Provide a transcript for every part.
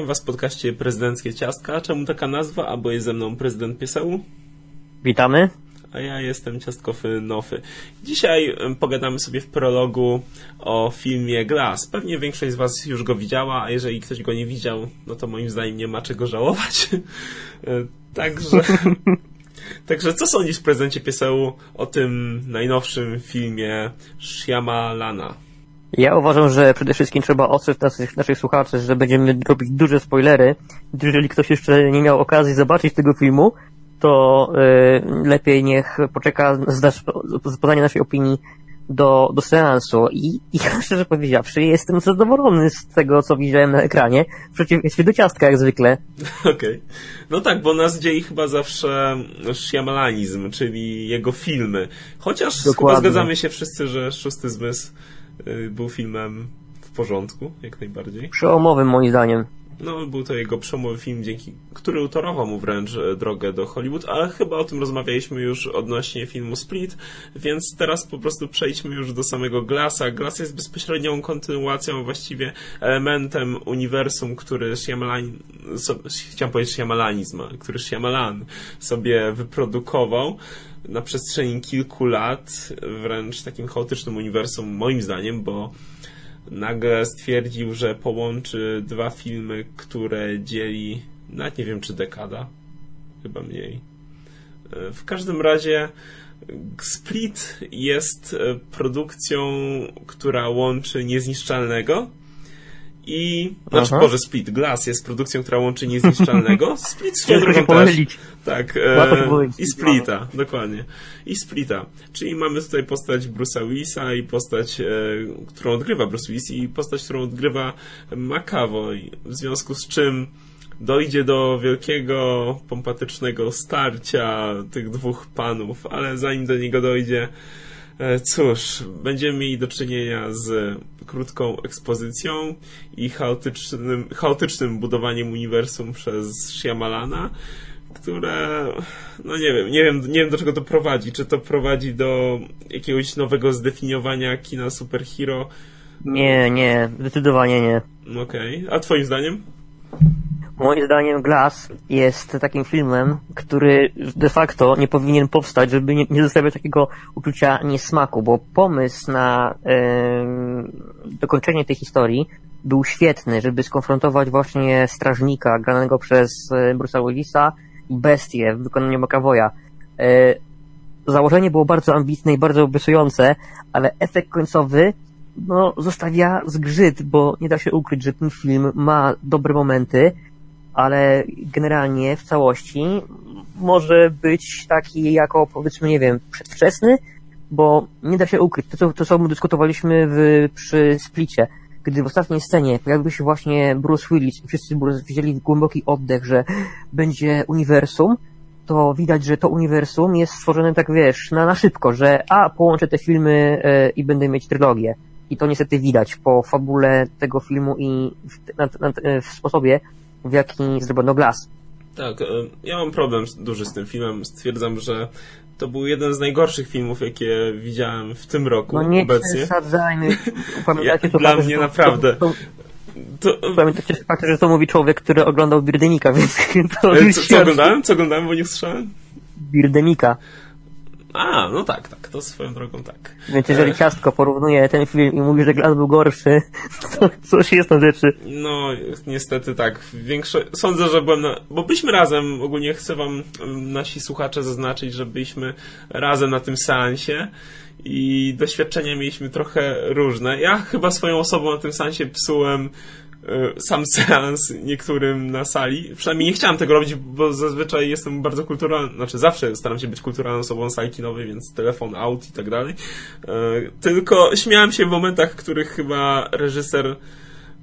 witam Was w podcaście Prezydenckie Ciastka. Czemu taka nazwa? Albo jest ze mną prezydent Pieseł. Witamy. A ja jestem Ciastkofy Nofy. Dzisiaj pogadamy sobie w prologu o filmie Glass. Pewnie większość z Was już go widziała, a jeżeli ktoś go nie widział, no to moim zdaniem nie ma czego żałować. E, także... Także co sądzisz w prezencie o tym najnowszym filmie Shyamalan'a? Ja uważam, że przede wszystkim trzeba ostrzec naszych, naszych słuchaczy, że będziemy robić duże spoilery. Jeżeli ktoś jeszcze nie miał okazji zobaczyć tego filmu, to y, lepiej niech poczeka z, z poznania naszej opinii do, do seansu. I, I szczerze powiedziawszy, jestem zadowolony z tego, co widziałem na ekranie, w przeciwieństwie do ciastka, jak zwykle. Okej. Okay. No tak, bo nas dzieli chyba zawsze shyamalanizm, czyli jego filmy. Chociaż Dokładnie. chyba zgadzamy się wszyscy, że Szósty Zmysł był filmem w porządku, jak najbardziej. Przełomowym moim zdaniem. No, był to jego przełomowy film, dzięki który utorował mu wręcz e, drogę do Hollywood, ale chyba o tym rozmawialiśmy już odnośnie filmu Split, więc teraz po prostu przejdźmy już do samego Glassa. Glass jest bezpośrednią kontynuacją, właściwie elementem uniwersum, który Shyamalan, so, chciałem powiedzieć Shyamalanizm, który Shyamalan sobie wyprodukował na przestrzeni kilku lat wręcz takim chaotycznym uniwersum, moim zdaniem, bo nagle stwierdził, że połączy dwa filmy, które dzieli, nawet nie wiem czy dekada, chyba mniej. E, w każdym razie Split jest produkcją, która łączy niezniszczalnego i, znaczy, Aha. Boże, Split Glass jest produkcją, która łączy niezniszczalnego. Split swoją drogą też. Tak, e, i Splita, dokładnie. I Splita. Czyli mamy tutaj postać Bruce'a Willisa i postać, e, którą odgrywa Bruce Willis i postać, którą odgrywa McAvoy. W związku z czym dojdzie do wielkiego, pompatycznego starcia tych dwóch panów, ale zanim do niego dojdzie, cóż, będziemy mieli do czynienia z krótką ekspozycją i chaotycznym, chaotycznym budowaniem uniwersum przez Shyamalana, które, no nie wiem, nie wiem, nie wiem do czego to prowadzi. Czy to prowadzi do jakiegoś nowego zdefiniowania kina superhero? Nie, nie, zdecydowanie nie. Okej, okay. a twoim zdaniem? Moim zdaniem Glass jest takim filmem, który de facto nie powinien powstać, żeby nie, nie zostawiać takiego uczucia niesmaku, bo pomysł na yy, dokończenie tej historii był świetny, żeby skonfrontować właśnie strażnika granego przez e, Bruce'a Willisa i bestię w wykonaniu McAvoya. Yy, założenie było bardzo ambitne i bardzo obiecujące, ale efekt końcowy no, zostawia zgrzyt, bo nie da się ukryć, że ten film ma dobre momenty, ale generalnie w całości może być taki jako powiedzmy, nie wiem, przedwczesny, bo nie da się ukryć. To, co, to, co my dyskutowaliśmy w, przy Splicie, gdy w ostatniej scenie pojawił się właśnie Bruce Willis i wszyscy wzięli głęboki oddech, że będzie uniwersum, to widać, że to uniwersum jest stworzone tak, wiesz, na, na szybko, że a, połączę te filmy e, i będę mieć trylogię. I to niestety widać po fabule tego filmu i w, na, na, w sposobie, w jaki zrobiono Glass. Tak, e, ja mam problem duży z tym filmem. Stwierdzam, że to był jeden z najgorszych filmów, jakie widziałem w tym roku no nie obecnie. Pamiętacie ja, Dla mnie to, naprawdę. To, to, Pamiętacie fakt, że to mówi człowiek, który oglądał Birdemika, więc to co, co oglądałem? Co oglądałem, bo nie słyszałem? Birdemika. A, no tak, tak, to swoją drogą tak. Więc jeżeli Ciastko porównuje ten film i mówi, że Glass był gorszy, to coś jest na rzeczy. No, niestety tak. Większo... Sądzę, że byłem na... Bo byliśmy razem, ogólnie chcę wam, nasi słuchacze zaznaczyć, że byliśmy razem na tym seansie i doświadczenia mieliśmy trochę różne. Ja chyba swoją osobą na tym seansie psułem E, sam seans niektórym na sali. Przynajmniej nie chciałem tego robić, bo zazwyczaj jestem bardzo kulturalny, znaczy zawsze staram się być kulturalną osobą sali kinowej, więc telefon, out i tak dalej. E, tylko śmiałem się w momentach, w których chyba reżyser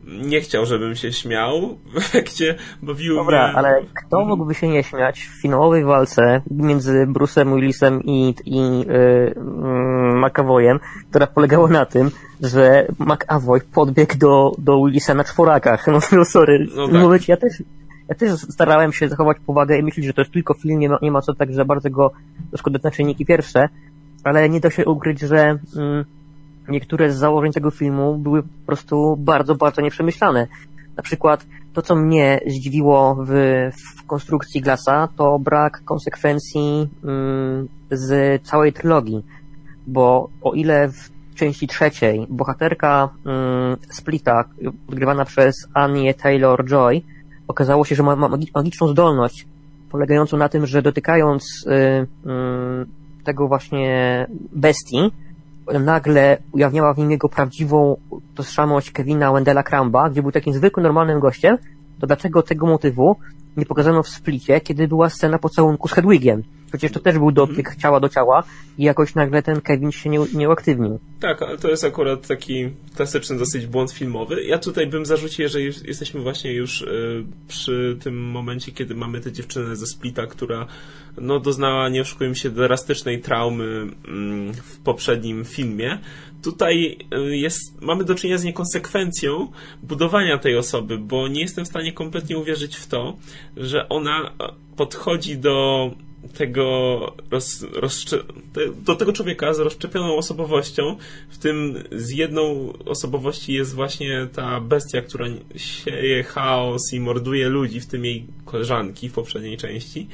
nie chciał, żebym się śmiał. W efekcie bawił Dobra, mnie... ale kto mógłby się nie śmiać w finałowej walce między Bruce'em Willisem i, i yy, McAvoyem, która polegała na tym, że McAvoy podbiegł do, do Willisa na czworakach. No, no sorry. No tak. Mówić, ja też ja też starałem się zachować powagę i myśleć, że to jest tylko film, nie ma, nie ma co tak za bardzo go na czynniki pierwsze, ale nie da się ukryć, że mm, niektóre z założeń tego filmu były po prostu bardzo, bardzo nieprzemyślane. Na przykład to, co mnie zdziwiło w, w konstrukcji Glassa, to brak konsekwencji mm, z całej trylogii. Bo o ile w części trzeciej bohaterka mm, Splita, odgrywana przez Annie Taylor-Joy, okazało się, że ma, ma magiczną zdolność polegającą na tym, że dotykając y, y, tego właśnie bestii, nagle ujawniała w nim jego prawdziwą tożsamość Kevina Wendella Cramba, gdzie był takim zwykłym, normalnym gościem, to dlaczego tego motywu nie pokazano w splicie, kiedy była scena pocałunku z Hedwigiem? Przecież to też był dotyk mhm. ciała do ciała i jakoś nagle ten Kevin się nie, nie uaktywnił. Tak, ale to jest akurat taki klasyczny dosyć błąd filmowy. Ja tutaj bym zarzucił, że jesteśmy właśnie już y, przy tym momencie, kiedy mamy tę dziewczynę ze Splita, która no, doznała, nie oszukujmy się, drastycznej traumy mm, w poprzednim filmie. Tutaj y, jest, mamy do czynienia z niekonsekwencją budowania tej osoby, bo nie jestem w stanie kompletnie uwierzyć w to, że ona podchodzi do tego roz, do tego człowieka z rozszczepioną osobowością, w tym z jedną osobowości jest właśnie ta bestia, która sieje chaos i morduje ludzi, w tym jej koleżanki w poprzedniej części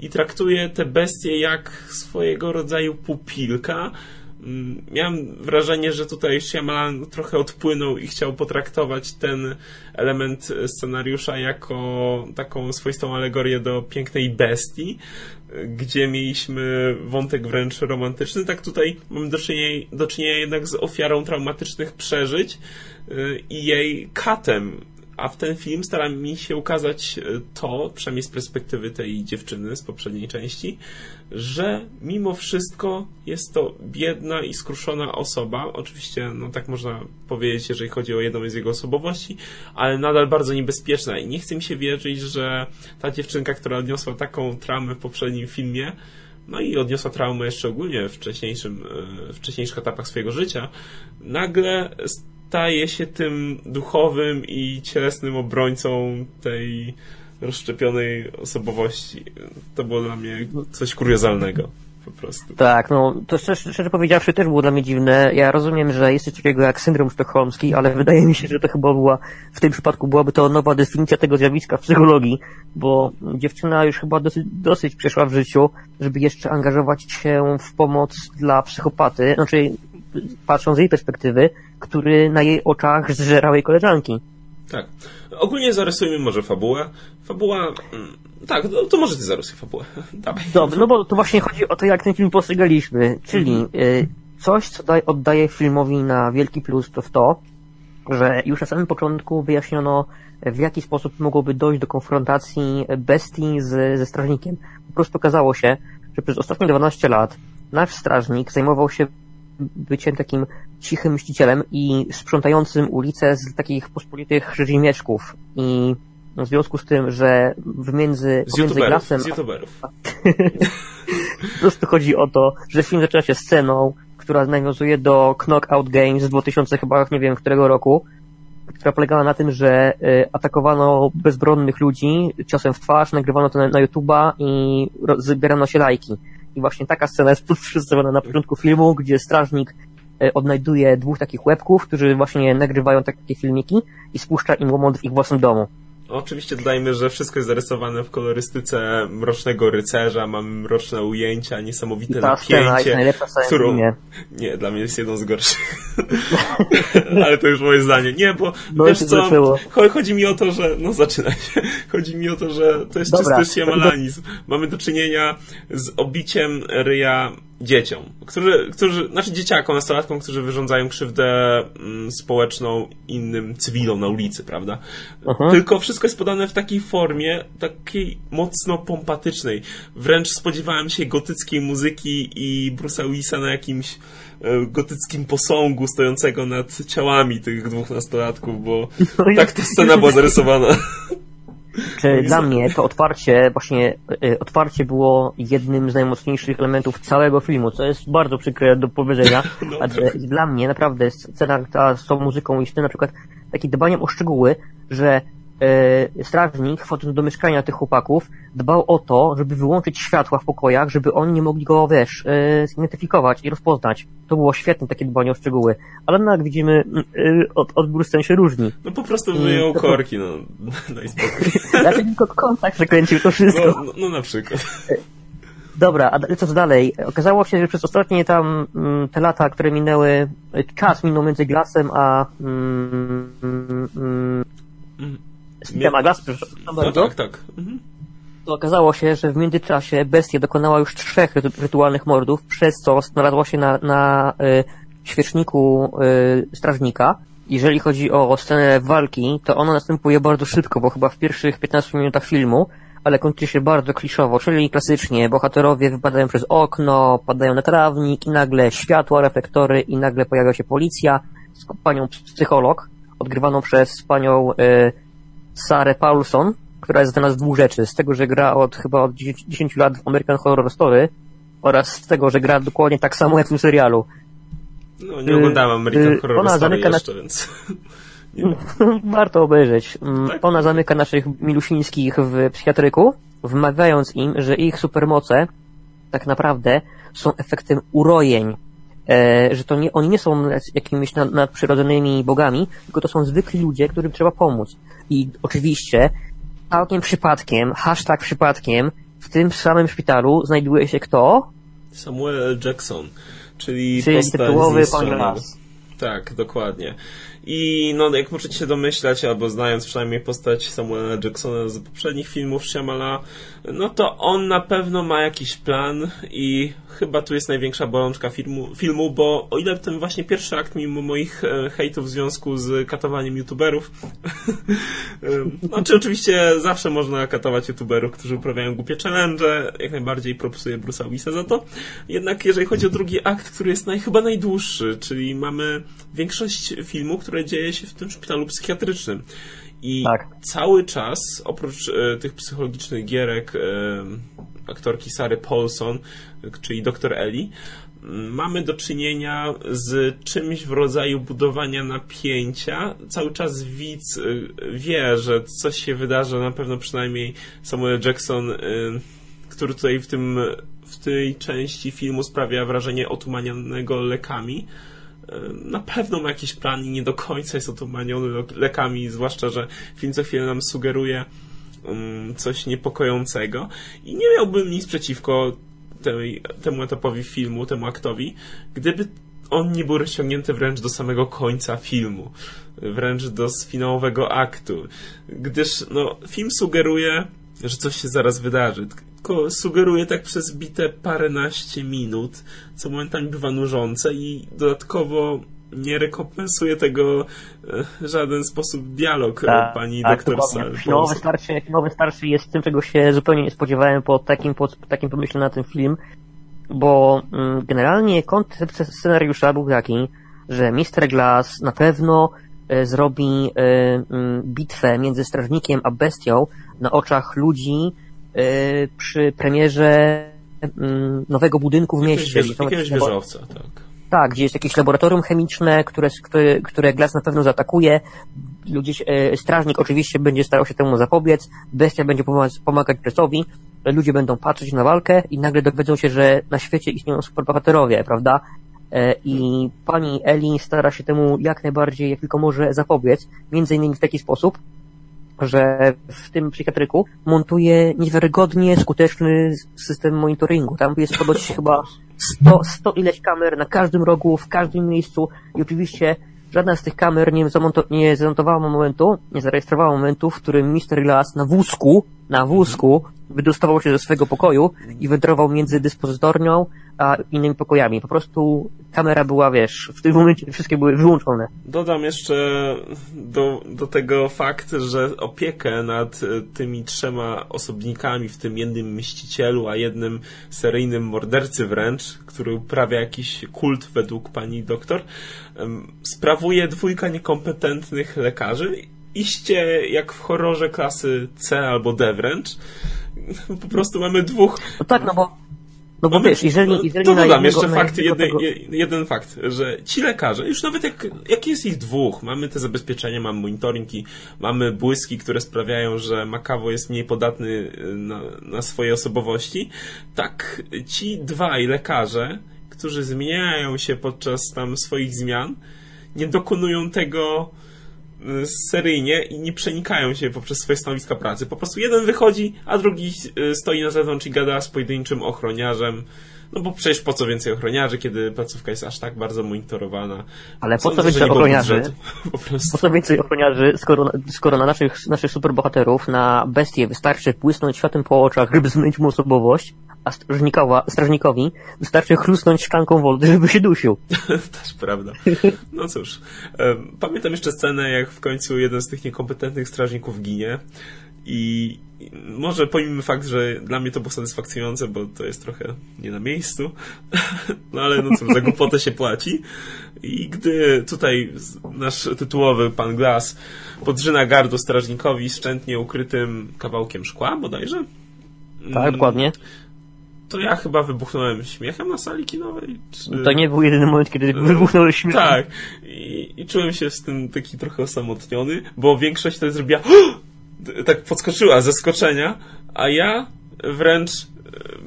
i traktuje te bestie jak swojego rodzaju pupilka, Mm, miałem wrażenie, że tutaj Shyamalan trochę odpłynął i chciał potraktować ten element scenariusza jako taką swoistą alegorię do pięknej bestii, gdzie mieliśmy wątek wręcz romantyczny. Tak tutaj mamy do czynienia, do czynienia jednak z ofiarą traumatycznych przeżyć y, i jej katem, a w ten film stara mi się ukazać e, to, przynajmniej z perspektywy tej dziewczyny z poprzedniej części, że mimo wszystko jest to biedna i skruszona osoba. Oczywiście, no tak można powiedzieć, jeżeli chodzi o jedną z jego osobowości, ale nadal bardzo niebezpieczna. I nie chcę mi się wierzyć, że ta dziewczynka, która odniosła taką traumę w poprzednim filmie, no i odniosła traumę jeszcze ogólnie w, wcześniejszym, e, w wcześniejszych etapach swojego życia, nagle staje się tym duchowym i cielesnym obrońcą tej rozszczepionej osobowości. To było dla mnie coś kuriozalnego. Po prostu. Tak, no to szczerze, szczerze powiedziawszy też było dla mnie dziwne. Ja rozumiem, że jest coś takiego jak syndrom sztokholmski, ale wydaje mi się, że to chyba była, w tym przypadku byłaby to nowa definicja tego zjawiska w psychologii, bo dziewczyna już chyba dosyć, dosyć przeszła w życiu, żeby jeszcze angażować się w pomoc dla psychopaty, znaczy patrząc z jej perspektywy, który na jej oczach zżerał jej koleżanki. Tak. Ogólnie zarysujmy może fabułę. Fabuła... Mm, tak, no, to może ty zarysuj fabułę. Dawaj. Dobrze, no bo to właśnie chodzi o to, jak ten film postrzegaliśmy. Czyli mhm. y, coś, co daj, oddaje filmowi na wielki plus, to w to, że już na samym początku wyjaśniono, w jaki sposób mogłoby dojść do konfrontacji bestii z, ze strażnikiem. Po prostu okazało się, że przez ostatnie 12 lat nasz strażnik zajmował się byciem takim cichym mścicielem i sprzątającym ulice z takich pospolitych rzeźmieszków. I w związku z tym, że w między, z pomiędzy Glasem... Z youtuberów. po prostu chodzi o to, że film zaczyna się sceną, która nawiązuje do Knockout Games z 2000 chyba, nie wiem, którego roku, która polegała na tym, że y, atakowano bezbronnych ludzi ciosem w twarz, nagrywano to na, na YouTube'a i zbierano się lajki. I właśnie taka scena jest przedstawiona na początku filmu, gdzie strażnik e, odnajduje dwóch takich łebków, którzy właśnie nagrywają takie filmiki i spuszcza im łomot w ich własnym domu. Oczywiście dodajmy, że wszystko jest zarysowane w kolorystyce Mrocznego Rycerza, mamy mroczne ujęcia, niesamowite I ta napięcie, jest najlepsza którą... Nie, dla mnie jest jedną z gorszych. Ale to już moje zdanie. Nie, bo no wiesz co, chodzi mi o to, że... No zaczynaj się. Chodzi mi o to, że to jest Dobra. czysty siemalanizm. Mamy do czynienia z obiciem ryja dzieciom, którzy, którzy, znaczy dzieciakom, nastolatkom, którzy wyrządzają krzywdę mm, społeczną innym cywilom na ulicy, prawda? Aha. Tylko wszystko jest podane w takiej formie, takiej mocno pompatycznej. Wręcz spodziewałem się gotyckiej muzyki i Bruce'a Willisa na jakimś e, gotyckim posągu stojącego nad ciałami tych dwóch nastolatków, bo no tak ta scena była zarysowana. Czy dla mnie to otwarcie, właśnie y, otwarcie było jednym z najmocniejszych elementów całego filmu, co jest bardzo przykre do powiedzenia, no, ale tak. dla mnie naprawdę scena ta z tą muzyką i scena na przykład takim dbaniem o szczegóły, że e, strażnik, wchodząc do mieszkania tych chłopaków, dbał o to, żeby wyłączyć światła w pokojach, żeby oni nie mogli go, wiesz, e, zidentyfikować i rozpoznać. To było świetne takie dbanie o szczegóły. Ale no jak widzimy, e, od, odbiór scen się różni. No po prostu wyjął to- korki, no. Spokój. Znaczy tylko kontakt przekręcił to wszystko. No, no, no na przykład. Dobra, a co dalej? Okazało się, że przez ostatnie tam mm, te lata, które minęły, czas minął między Glassem a mm, mm, mm, Smithem a Glassem, przepraszam No bardzo, tak, tak. Mhm. to okazało się, że w międzyczasie bestia dokonała już trzech rytu- rytualnych mordów, przez co znalazła się na, na y, świeczniku y, strażnika. Jeżeli chodzi o scenę walki, to ona następuje bardzo szybko, bo chyba w pierwszych 15 minutach filmu, ale kończy się bardzo kliszowo, czyli klasycznie bohaterowie wypadają przez okno, padają na trawnik i nagle światła, reflektory i nagle pojawia się policja z panią psycholog, odgrywaną przez panią y, Sarę Paulson, która jest znana z dwóch rzeczy. Z tego, że gra od chyba od 10 10 lat w American Horror Story oraz z tego, że gra dokładnie tak samo jak w tym serialu. No, nie Y, oglądałem American y, Horror ona Story zamyka na- jeszcze, więc... Nie. Warto obejrzeć. Mm, Tak? Ona zamyka naszych milusińskich w psychiatryku, wmawiając im, że ich supermoce tak naprawdę są efektem urojeń. E, że to nie, oni nie są jakimiś nad, nadprzyrodzonymi bogami, tylko to są zwykli ludzie, którym trzeba pomóc. I oczywiście, całkiem przypadkiem, hashtag przypadkiem, w tym samym szpitalu znajduje się kto? Samuel L. Jackson, czyli, Czyli postać tytułowy pan. Tak, dokładnie. I no, jak możecie się domyślać, albo znając przynajmniej postać Samuela Jacksona z poprzednich filmów Shyamala, no to on na pewno ma jakiś plan i chyba tu jest największa bolączka filmu, filmu bo o ile ten właśnie pierwszy akt, mimo moich e, hejtów w związku z katowaniem youtuberów, znaczy oczywiście zawsze można katować youtuberów, którzy uprawiają głupie challenge, jak najbardziej propsuję Bruce'a Willisa za to, jednak jeżeli chodzi o drugi akt, który jest naj, chyba najdłuższy, czyli mamy większość filmu, które dzieje się w tym szpitalu psychiatrycznym. I Tak. cały czas, oprócz e, tych psychologicznych gierek e, aktorki Sary Paulson, czyli dr Eli, m, mamy do czynienia z czymś w rodzaju budowania napięcia. Cały czas widz e, wie, że coś się wydarzy, na pewno przynajmniej Samuel Jackson, e, który tutaj w tym w tej części filmu sprawia wrażenie otumanionego lekami na pewno ma jakiś plan i nie do końca jest otumaniony le- lekami, zwłaszcza, że film co chwilę nam sugeruje um, coś niepokojącego. I nie miałbym nic przeciwko tej, temu etapowi filmu, temu aktowi, gdyby on nie był rozciągnięty wręcz do samego końca filmu, wręcz do finałowego aktu, gdyż no, film sugeruje, że coś się zaraz wydarzy, tylko sugeruje tak przez bite paręnaście minut, co momentami bywa nużące i dodatkowo nie rekompensuje tego e, w żaden sposób dialog e, pani doktor dokładnie. Sal. Filmowy starszy, filmowy starszy jest tym, czego się zupełnie nie spodziewałem po takim, po, po takim pomyśle na ten film, bo mm, generalnie koncept scenariusza był taki, że Mr. Glass na pewno e, zrobi mm, bitwę między strażnikiem a bestią na oczach ludzi przy premierze mm, nowego budynku w Jakiegoś, mieście. wież, jakiegoś jakieś labo- wieżowca, tak. tak, gdzie jest jakieś laboratorium chemiczne, które, które, które Glass na pewno zaatakuje. Ludzie, e, strażnik oczywiście będzie starał się temu zapobiec, bestia będzie pomagać, pomagać Pressowi, ludzie będą patrzeć na walkę i nagle dowiedzą się, że na świecie istnieją superbohaterowie, prawda? E, I pani Eli stara się temu jak najbardziej, jak tylko może zapobiec, między innymi w taki sposób, że w tym psychiatryku montuje niewiarygodnie skuteczny system monitoringu. Tam jest ponoć chyba 100, 100 ileś kamer na każdym rogu, w każdym miejscu i oczywiście żadna z tych kamer nie, zamonto- nie zamontowała momentu, nie zarejestrowała momentu, w którym Mr. Glass na wózku, na wózku wydostawał się ze swojego pokoju i wędrował między dyspozytornią a innymi pokojami. Po prostu kamera była, wiesz, w tym momencie wszystkie były wyłączone. Dodam jeszcze do, do tego fakt, że opiekę nad e, tymi trzema osobnikami, w tym jednym mścicielu, a jednym seryjnym mordercy wręcz, który uprawia jakiś kult według pani doktor, sprawuje dwójka niekompetentnych lekarzy. Iście jak w horrorze klasy C albo D wręcz. Po prostu mamy dwóch. No tak, no bo No bo wiesz, jeżeli, no, jeżeli to dodam jeszcze fakt, tego- je- jeden fakt, że ci lekarze, już nawet jak, jak jest ich dwóch, mamy te zabezpieczenia, mamy monitoringi, mamy błyski, które sprawiają, że Makawo jest mniej podatny y, na, na swoje osobowości, tak ci dwaj lekarze, którzy zmieniają się podczas tam swoich zmian, nie dokonują tego seryjnie i nie przenikają się poprzez swoje stanowiska pracy. Po prostu jeden wychodzi, a drugi y, stoi na zewnątrz i gada z pojedynczym ochroniarzem. No bo przecież po co więcej ochroniarzy, kiedy placówka jest aż tak bardzo monitorowana. Ale po co Sądzę, więcej ochroniarzy? budżetu, Po. Po co więcej ochroniarzy, skoro, skoro na naszych, naszych superbohaterów, na bestie wystarczy błysnąć światem po oczach, żeby zmienić mu osobowość, a strażnikowa, strażnikowi wystarczy chrusnąć szklanką wody, żeby się dusił. Też prawda. No cóż. Pamiętam jeszcze scenę, jak w końcu jeden z tych niekompetentnych strażników ginie. I może pomimo fakt, że dla mnie to było satysfakcjonujące, bo to jest trochę nie na miejscu. No ale no cóż, za głupotę się płaci. I gdy tutaj nasz tytułowy pan Glass podrzyna gardło strażnikowi szczętnie ukrytym kawałkiem szkła bodajże, Tak, Mm, dokładnie. to ja chyba wybuchnąłem śmiechem na sali kinowej. Czy... To nie był jedyny moment, kiedy wybuchnął śmiech. Tak. I, I czułem się z tym taki trochę osamotniony, bo większość wtedy zrobiła tak podskoczyła ze skoczenia, a ja wręcz e,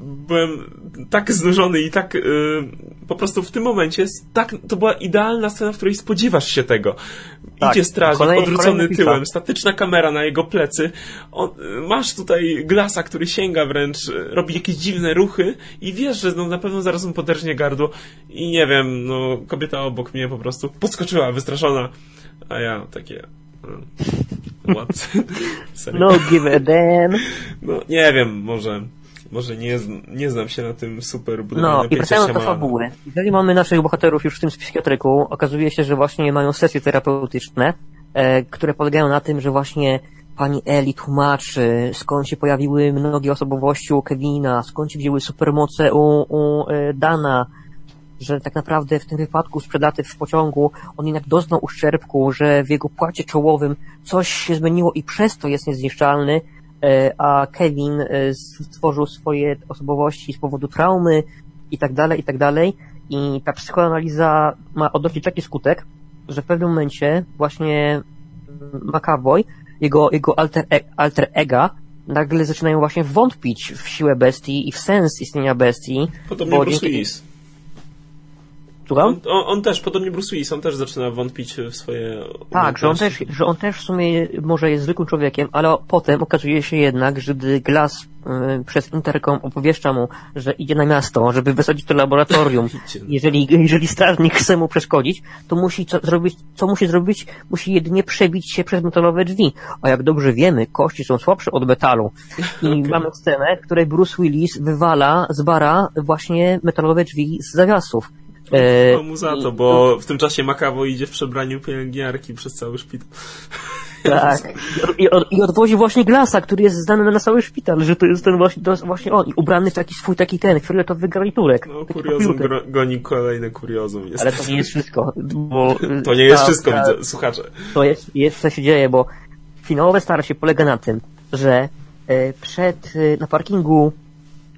byłem tak znużony i tak e, po prostu w tym momencie tak, to była idealna scena, w której spodziewasz się tego. Tak. Idzie strażnik, Kolejny- odwrócony kolejny tyłem, statyczna kamera na jego plecy. On, masz tutaj glasa, który sięga wręcz, e, robi jakieś dziwne ruchy i wiesz, że no, na pewno zaraz mu poderżnie gardło i nie wiem, no kobieta obok mnie po prostu podskoczyła, wystraszona, a ja takie... What? No give a damn. No nie wiem, może, może nie, nie znam się na tym super No i wracając do fabuły. Jeżeli mamy naszych bohaterów już w tym psychiatryku, okazuje się, że właśnie mają sesje terapeutyczne, e, które polegają na tym, że właśnie pani Eli tłumaczy, skąd się pojawiły mnogie osobowości u Kevina, skąd się wzięły supermoce u, u e, Dana, że tak naprawdę w tym wypadku sprzedaty w pociągu on jednak doznał uszczerbku, że w jego płacie czołowym coś się zmieniło i przez to jest niezniszczalny, e, a Kevin e, stworzył swoje osobowości z powodu traumy i tak dalej, i tak dalej. I ta psychoanaliza ma odnosi taki skutek, że w pewnym momencie właśnie McAvoy, jego, jego alter, e, alter ega, nagle zaczynają właśnie wątpić w siłę bestii i w sens istnienia bestii. Podobnie bo Bruce dzięki- Willis. Słucham? On, on, on też, podobnie Bruce Willis, on też zaczyna wątpić w swoje Tak, że on, też, że on też w sumie może jest zwykłym człowiekiem, ale potem okazuje się jednak, że gdy Glass y, przez interkom opowieszcza mu, że idzie na miasto, żeby wysadzić to laboratorium, jeżeli, jeżeli strażnik chce mu przeszkodzić, to musi co zrobić, co musi zrobić? Musi jedynie przebić się przez metalowe drzwi. A jak dobrze wiemy, kości są słabsze od metalu. I mamy scenę, w której Bruce Willis wywala z bara właśnie metalowe drzwi z zawiasów. E, mu za to, bo w tym czasie Makawo idzie w przebraniu pielęgniarki przez cały szpital. Tak. I, od, I odwozi właśnie Glasa, który jest znany na cały szpital, że to jest ten właśnie, jest właśnie on. I ubrany w taki swój taki ten, fioletowy garniturek. No, kuriozum gro- goni kolejne kuriozum. Jest. Ale to nie jest wszystko, bo... To nie jest ta- wszystko, ta- widzę, słuchacze. To jest, jest co się dzieje, bo finałowe starcie polega na tym, że e, przed, e, na parkingu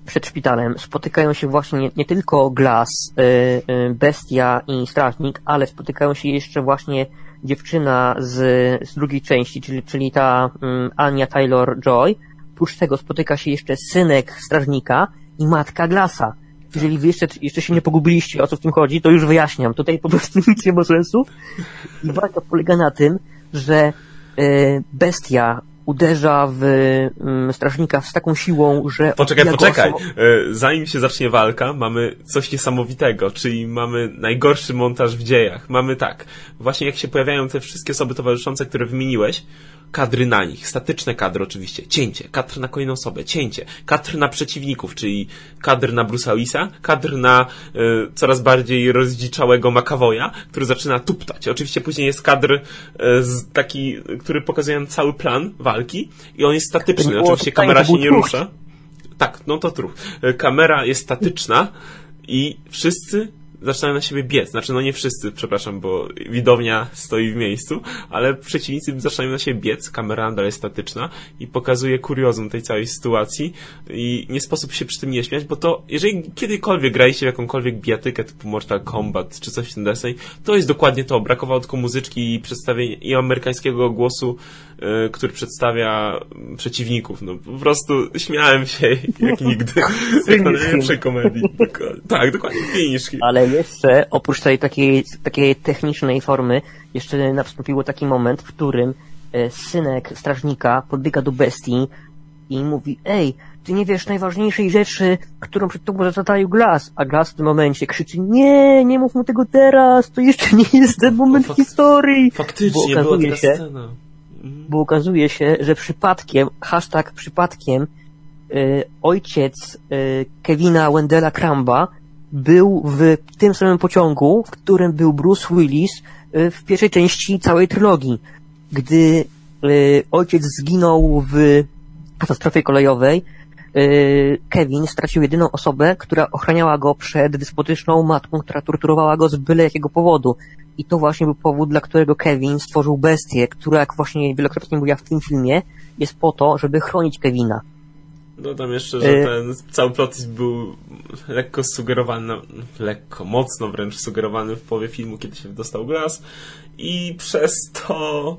przed szpitalem spotykają się właśnie nie, nie tylko Glass, e, e, Bestia i Strażnik, ale spotykają się jeszcze właśnie dziewczyna z, z drugiej części, czyli, czyli ta mm, Ania Taylor-Joy. Oprócz tego spotyka się jeszcze synek Strażnika i matka Glassa. Jeżeli wy jeszcze, jeszcze się nie pogubiliście, o co w tym chodzi, to już wyjaśniam. Tutaj po prostu nic nie ma sensu. I walka polega na tym, że e, bestia uderza w mm, strażnika z taką siłą, że... Poczekaj, poczekaj. oso- E, Zanim się zacznie walka, mamy coś niesamowitego, czyli mamy najgorszy montaż w dziejach. Mamy tak, właśnie jak się pojawiają te wszystkie osoby towarzyszące, które wymieniłeś, kadry na nich, statyczne kadry oczywiście, cięcie, kadr na kolejną osobę, cięcie, kadr na przeciwników, czyli kadr na Bruce'a Willisa, kadr na e, coraz bardziej rozdziczałego McAvoya, który zaczyna tuptać. Oczywiście później jest kadr e, z taki, który pokazuje nam cały plan walki i on jest statyczny, oczywiście kamera się nie rusza. Tak, no to truch. E, Kamera jest statyczna i wszyscy zaczynają na siebie biec. Znaczy, no nie wszyscy, przepraszam, bo widownia stoi w miejscu, ale przeciwnicy zaczynają na siebie biec, kamera nadal jest statyczna i pokazuje kuriozum tej całej sytuacji i nie sposób się przy tym nie śmiać, bo to, jeżeli kiedykolwiek graliście w jakąkolwiek bijatykę typu Mortal Kombat czy coś w ten deseń, to jest dokładnie to. Brakowało tylko muzyczki i przedstawienia i amerykańskiego głosu, który przedstawia przeciwników. No po prostu śmiałem się jak nigdy. jak na najlepszej komedii. Tak, dokładnie, finish Ale jeszcze, oprócz tej takiej, takiej technicznej formy, jeszcze nastąpiło taki moment, w którym e, synek strażnika podbiega do bestii i mówi, ej, ty nie wiesz najważniejszej rzeczy, którą przed tobą zataił Glas, a Glas w tym momencie krzyczy, nie, nie mów mu tego teraz, to jeszcze nie jest ten moment fak historii. Faktycznie, była się, scena. Bo okazuje się, że przypadkiem, hashtag przypadkiem, y, ojciec y, Kevina Wendella Cramba był w tym samym pociągu, w którym był Bruce Willis y, w pierwszej części całej trylogii. Gdy ojciec zginął w katastrofie kolejowej, Kevin stracił jedyną osobę, która ochraniała go przed despotyczną matką, która torturowała go z byle jakiego powodu. I to właśnie był powód, dla którego Kevin stworzył bestię, która, jak właśnie wielokrotnie mówiła w tym filmie, jest po to, żeby chronić Kevina. Dodam jeszcze, że y- ten cały plot był lekko sugerowany, lekko, mocno wręcz sugerowany w połowie filmu, kiedy się dostał glas i przez to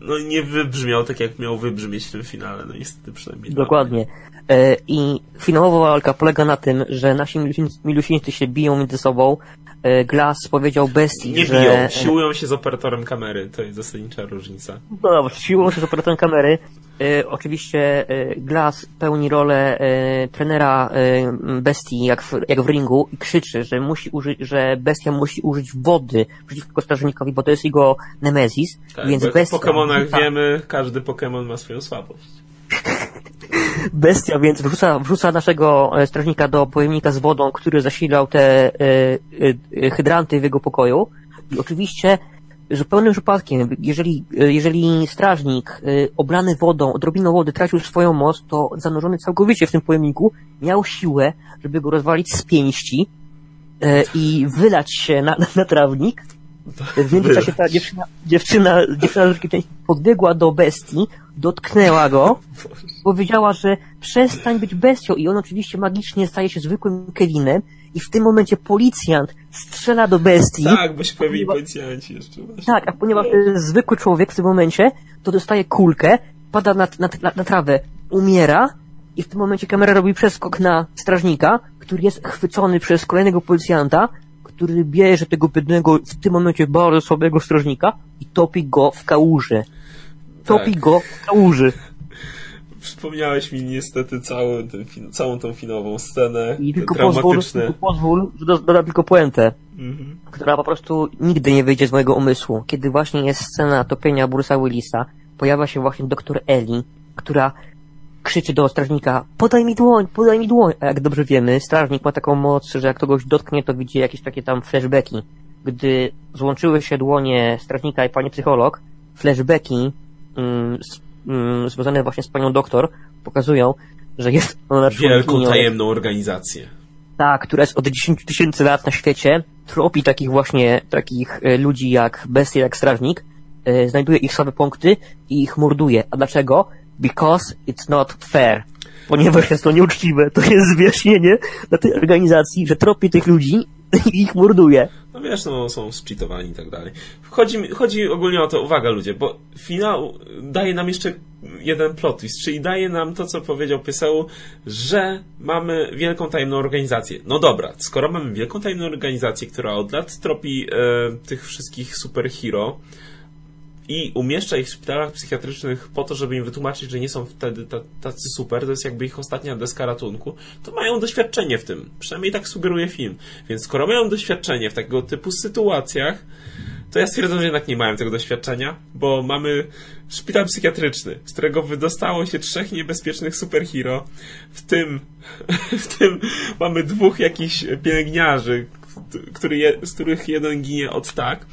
no nie wybrzmiał tak, jak miał wybrzmieć w tym finale, no niestety przynajmniej. Dokładnie. E, I finałowa walka polega na tym, że nasi milusińcy się biją między sobą. E, Glass powiedział bestii, Nie że... biją, siłują się z operatorem kamery. To jest zasadnicza różnica. No dobra, siłują się z operatorem kamery. E, oczywiście e, Glass pełni rolę e, trenera e, bestii jak w, jak w ringu i krzyczy, że musi użyć, że bestia musi użyć wody przeciwko strażnikowi, bo to jest jego nemezis. Tak, więc bestia... W Pokemonach wiemy, każdy Pokemon ma swoją słabość. Bestia więc wrzuca, wrzuca naszego e, strażnika do pojemnika z wodą, który zasilał te e, e, hydranty w jego pokoju. I oczywiście zupełnym przypadkiem, jeżeli, jeżeli strażnik oblany wodą, odrobiną wody tracił swoją moc, to zanurzony całkowicie w tym pojemniku miał siłę, żeby go rozwalić z pięści i wylać się na, na trawnik w międzyczasie ta dziewczyna, dziewczyna, dziewczyna podbiegła do bestii, dotknęła go, powiedziała, że przestań być bestią i on oczywiście magicznie staje się zwykłym Kevinem i w tym momencie policjant strzela do bestii. Tak, bo się pojawili policjanci jeszcze. Właśnie. Tak, a ponieważ to jest zwykły człowiek w tym momencie, to dostaje kulkę, pada na, na, na, trawę, umiera i w tym momencie kamera robi przeskok na strażnika, który jest chwycony przez kolejnego policjanta, który bierze tego biednego, w tym momencie bardzo słabego strażnika i topi go w kałuży. Topi tak. go kałuży. Przypomniałeś mi niestety cały ten, całą tą finową scenę. I tylko pozwól, tylko pozwól, że dodam tylko puentę, mhm. która po prostu nigdy nie wyjdzie z mojego umysłu. Kiedy właśnie jest scena topienia Bruce'a Willisa, pojawia się właśnie doktor Ellie, która krzyczy do strażnika, podaj mi dłoń, podaj mi dłoń. A jak dobrze wiemy, strażnik ma taką moc, że jak kogoś dotknie, to widzi jakieś takie tam flashbacki. Gdy złączyły się dłonie strażnika i pani psycholog, flashbacki związane właśnie z panią doktor pokazują, że jest ona Wielką tajemną organizację. Tak, która jest od 10 tysięcy lat na świecie, tropi takich właśnie, takich e, ludzi jak bestie, jak strażnik, znajduje ich słabe punkty i ich morduje. A dlaczego? because it's not fair. Ponieważ jest to nieuczciwe. To jest wyjaśnienie dla tej organizacji, że tropi tych ludzi i ich morduje. No wiesz, no, są zcheatowani i tak dalej. Chodzi, chodzi ogólnie o to, uwaga ludzie, bo finał daje nam jeszcze jeden plot twist, czyli daje nam to, co powiedział Pieseł, że mamy wielką tajemną organizację. No dobra, skoro mamy wielką tajemną organizację, która od lat tropi e, tych wszystkich superhero, i umieszcza ich w szpitalach psychiatrycznych po to, żeby im wytłumaczyć, że nie są wtedy tacy super, to jest jakby ich ostatnia deska ratunku, to mają doświadczenie w tym. Przynajmniej tak sugeruje film. Więc skoro mają doświadczenie w tego typu sytuacjach, to ja stwierdzam, że jednak nie mają tego doświadczenia, bo mamy szpital psychiatryczny, z którego wydostało się trzech niebezpiecznych superhero, w tym, w tym mamy dwóch jakichś pielęgniarzy, który je, z których jeden ginie od tak.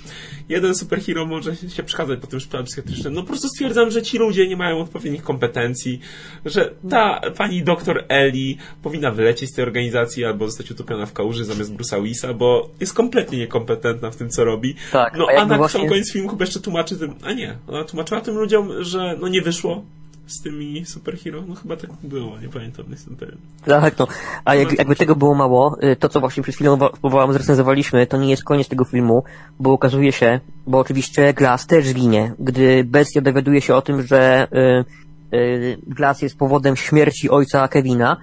Jeden superhero może się przekazać po tym szpitalu psychiatrycznym. No po prostu stwierdzam, że ci ludzie nie mają odpowiednich kompetencji, że ta pani doktor Eli powinna wylecieć z tej organizacji albo zostać utopiona w kałuży zamiast Bruce'a Wisa, bo jest kompletnie niekompetentna w tym, co robi. Tak, no a a na właśnie... koniec filmu chyba jeszcze tłumaczy tym, a nie, ona tłumaczyła tym ludziom, że no nie wyszło, z tymi superhero? No chyba tak było, nie pamiętam, jestem pewien. Tak, no. A jak, jakby tego było mało, y, to co właśnie przed chwilą próbowałem zrecenzowaliśmy, to nie jest koniec tego filmu, bo okazuje się, bo oczywiście Glass też ginie, gdy Bestia dowiaduje się o tym, że y, y, Glass jest powodem śmierci ojca Kevina,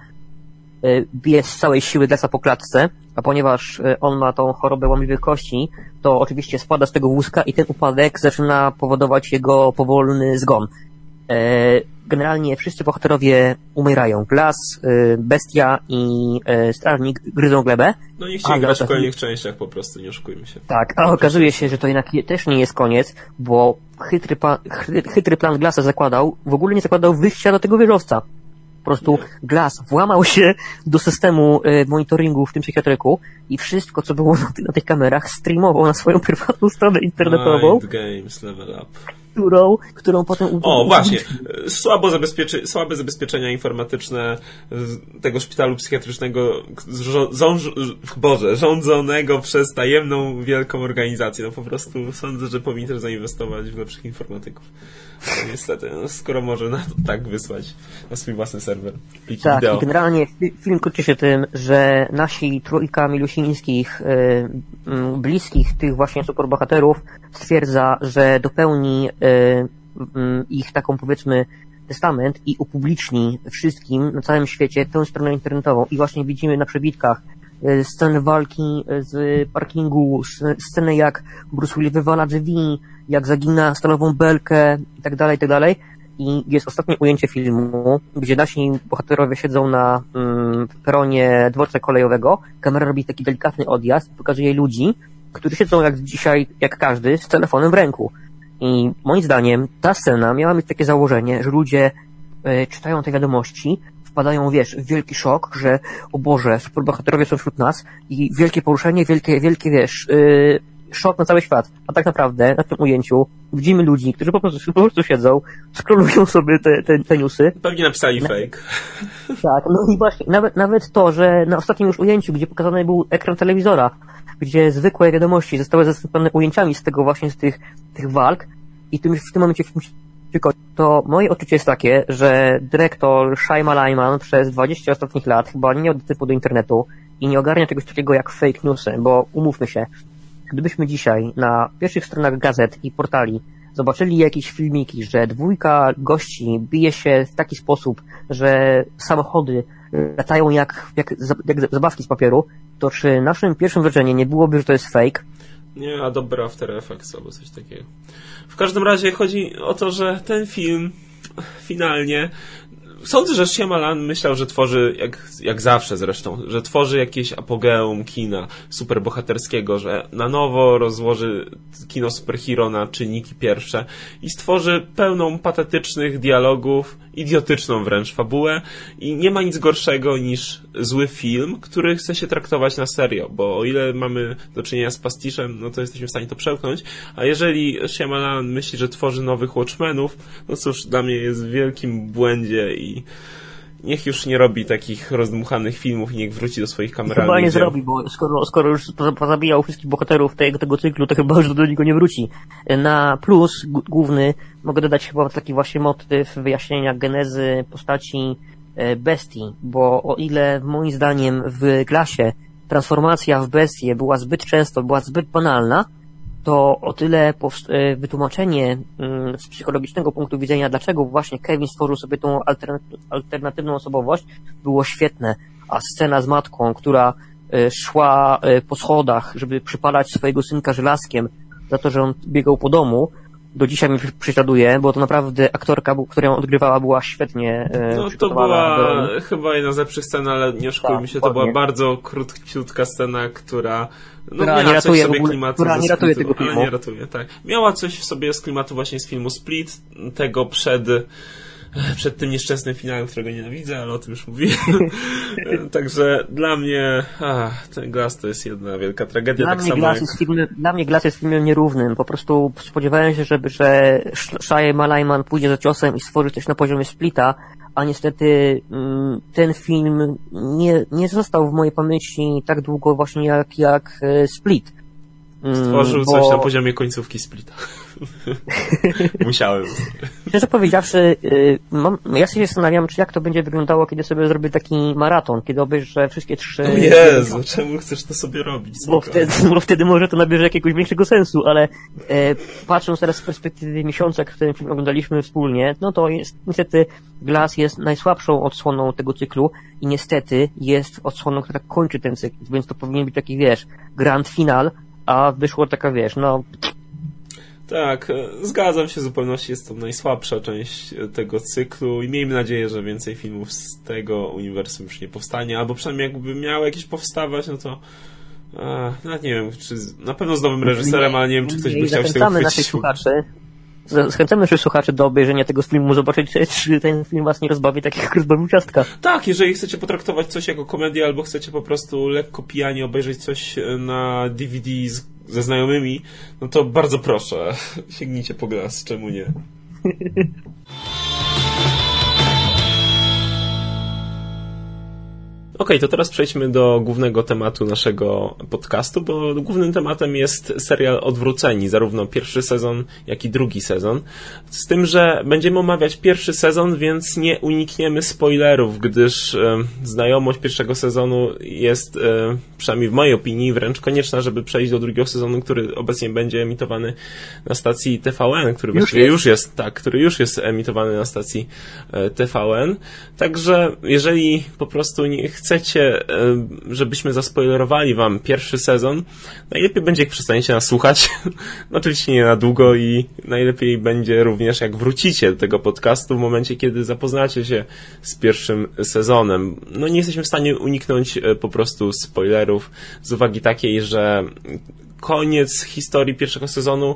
y, bije z całej siły Glassa po klatce, a ponieważ y, on ma tą chorobę łamliwych kości, to oczywiście spada z tego wózka i ten upadek zaczyna powodować jego powolny zgon. E, generalnie wszyscy bohaterowie umierają. Glass, e, Bestia i e, Strażnik gryzą glebę. No nie chcieli grać w kolejnych częściach po prostu, nie oszukujmy się. Tak, a okazuje się, że to jednak też nie jest koniec, bo chytry, chytry plan Glassa zakładał, w ogóle nie zakładał wyjścia do tego wieżowca. Po prostu Glass włamał się do systemu monitoringu w tym psychiatryku i wszystko, co było na tych kamerach, streamował na swoją prywatną stronę internetową. Mind Games Level Up którą, którą potem... O, właśnie. Słabo zabezpieczy, słabe zabezpieczenia informatyczne tego szpitalu psychiatrycznego, rządz, Boże, rządzonego przez tajemną, wielką organizację. No po prostu sądzę, że powinien też zainwestować w lepszych informatyków. Niestety, no, skoro może na to tak wysłać na swój własny serwer pliki tak, wideo. i generalnie film kończy się tym, że nasi trójka milusińskich, yy, bliskich tych właśnie superbohaterów stwierdza, że dopełni yy, ich taką powiedzmy testament i upubliczni wszystkim na całym świecie tę stronę internetową. I właśnie widzimy na przebitkach sceny walki z parkingu, sceny jak Bruce Willis wywala drzwi, jak zagina stalową belkę i tak dalej, i tak dalej. I jest ostatnie ujęcie filmu, gdzie nasi bohaterowie siedzą na mm, peronie dworca kolejowego. Kamera robi taki delikatny odjazd, pokazuje ludzi, którzy siedzą jak dzisiaj, jak każdy, z telefonem w ręku. I moim zdaniem ta scena miała mieć takie założenie, że ludzie y, czytają te wiadomości, wpadają, wiesz, w wielki szok, że o Boże, superbohaterowie są wśród nas i wielkie poruszenie, wielkie, wielkie, wiesz, yy, szok na cały świat. A tak naprawdę na tym ujęciu widzimy ludzi, którzy po prostu, po prostu siedzą, scrollują sobie te, te, te newsy. Pewnie napisali na... fake. Tak, no i właśnie, nawet, nawet to, że na ostatnim już ujęciu, gdzie pokazany był ekran telewizora, gdzie zwykłe wiadomości zostały zastąpione ujęciami z tego właśnie, z tych, tych walk i tym, w tym momencie film tylko to moje odczucie jest takie, że dyrektor Shyamalan przez 20 ostatnich lat chyba nie miał typu do internetu i nie ogarnia czegoś takiego jak fake newsy, bo umówmy się, gdybyśmy dzisiaj na pierwszych stronach gazet i portali zobaczyli jakieś filmiki, że dwójka gości bije się w taki sposób, że samochody latają jak, jak, jak zabawki z papieru, to czy naszym pierwszym wrażeniem nie byłoby, że to jest fake? Nie, a dobra After Effects albo coś takiego. W każdym razie chodzi o to, że ten film finalnie Sądzę, że Shyamalan myślał, że tworzy, jak, jak zawsze zresztą, że tworzy jakieś apogeum kina superbohaterskiego, że na nowo rozłoży kino superhero na czynniki pierwsze i stworzy pełną patetycznych dialogów, idiotyczną wręcz fabułę i nie ma nic gorszego niż zły film, który chce się traktować na serio, bo o ile mamy do czynienia z pastiszem, no to jesteśmy w stanie to przełknąć, a jeżeli Shyamalan myśli, że tworzy nowych Watchmenów, no cóż, dla mnie jest w wielkim błędzie i niech już nie robi takich rozdmuchanych filmów i niech wróci do swoich kameralnych Chyba nie zrobi, bo skoro, skoro już pozabijał wszystkich bohaterów tego, tego cyklu, to chyba już do niego nie wróci. Na plus główny mogę dodać chyba taki właśnie motyw wyjaśnienia genezy postaci bestii, bo o ile moim zdaniem w Glasie transformacja w bestię była zbyt często, była zbyt banalna, to o tyle wytłumaczenie z psychologicznego punktu widzenia, dlaczego właśnie Kevin stworzył sobie tą alternatywną osobowość, było świetne. A scena z matką, która szła po schodach, żeby przypalać swojego synka żelazkiem za to, że on biegał po domu, do dzisiaj mnie prześladuje, bo to naprawdę aktorka, która ją odgrywała, była świetnie No to była do... chyba jedna z lepszych scen, ale nie oszukujmy tak, się, to była bardzo króciutka scena, która no, która miała nie ratuje coś sobie ogóle, klimatu która nie ratuje tego filmu. nie ratuje, tak. Miała coś w sobie z klimatu właśnie z filmu Split, tego przed przed tym nieszczęsnym finałem, którego nienawidzę, ale o tym już mówiłem. Także dla mnie ach, ten Glass to jest jedna wielka tragedia. Dla, tak mnie, samo Glass jak... jest filmem, dla mnie Glass jest filmem nierównym. Po prostu spodziewałem się, żeby, że Shia Malajman pójdzie za ciosem i stworzy coś na poziomie Splita, a niestety mm, ten film nie, nie został w mojej pamięci tak długo właśnie jak, jak e, Split. Mm, Stworzył bo... coś na poziomie końcówki Splita. Musiałem. Szczerze powiedziawszy, y, mam, ja się zastanawiam, czy jak to będzie wyglądało, kiedy sobie zrobię taki maraton, kiedy obejrzę wszystkie trzy... O Jezu, czemu chcesz to sobie robić? Bo wtedy, bo wtedy może to nabierze jakiegoś większego sensu, ale e, patrząc teraz z perspektywy miesiąca, który ten film oglądaliśmy wspólnie, no to jest, niestety Glass jest najsłabszą odsłoną tego cyklu i niestety jest odsłoną, która kończy ten cykl, więc to powinien być taki, wiesz, grand final, a wyszło taka, wiesz, no tak, e, zgadzam się w zupełności, jest to najsłabsza część e, tego cyklu i miejmy nadzieję, że więcej filmów z tego uniwersum już nie powstanie, albo przynajmniej jakby miały jakieś powstawać, no to e, nawet nie wiem, czy na pewno z nowym reżyserem, ale nie wiem, czy ktoś by chciał się tego chwycić. naszych słuchaczy, zachęcamy naszych słuchaczy do obejrzenia tego filmu, zobaczyć, czy ten film was nie rozbawi tak jak rozbawił ciastka. Tak, jeżeli chcecie potraktować coś jako komedię, albo chcecie po prostu lekko pijanie obejrzeć coś na DVD z ze znajomymi, no to bardzo proszę, sięgnijcie po glas, czemu nie? OK, to teraz przejdźmy do głównego tematu naszego podcastu, bo głównym tematem jest serial Odwróceni, zarówno pierwszy sezon, jak i drugi sezon. Z tym, że będziemy omawiać pierwszy sezon, więc nie unikniemy spoilerów, gdyż e, znajomość pierwszego sezonu jest, e, przynajmniej w mojej opinii, wręcz konieczna, żeby przejść do drugiego sezonu, który obecnie będzie emitowany na stacji TVN, który już jest. już jest, tak, który już jest emitowany na stacji e, TVN. Także jeżeli po prostu nie chcecie, e, żebyśmy zaspoilerowali wam pierwszy sezon, najlepiej będzie, jak przestaniecie nas słuchać. Oczywiście nie na długo i najlepiej będzie również, jak wrócicie do tego podcastu w momencie, kiedy zapoznacie się z pierwszym sezonem. No, nie jesteśmy w stanie uniknąć e, po prostu spoilerów z uwagi takiej, że koniec historii pierwszego sezonu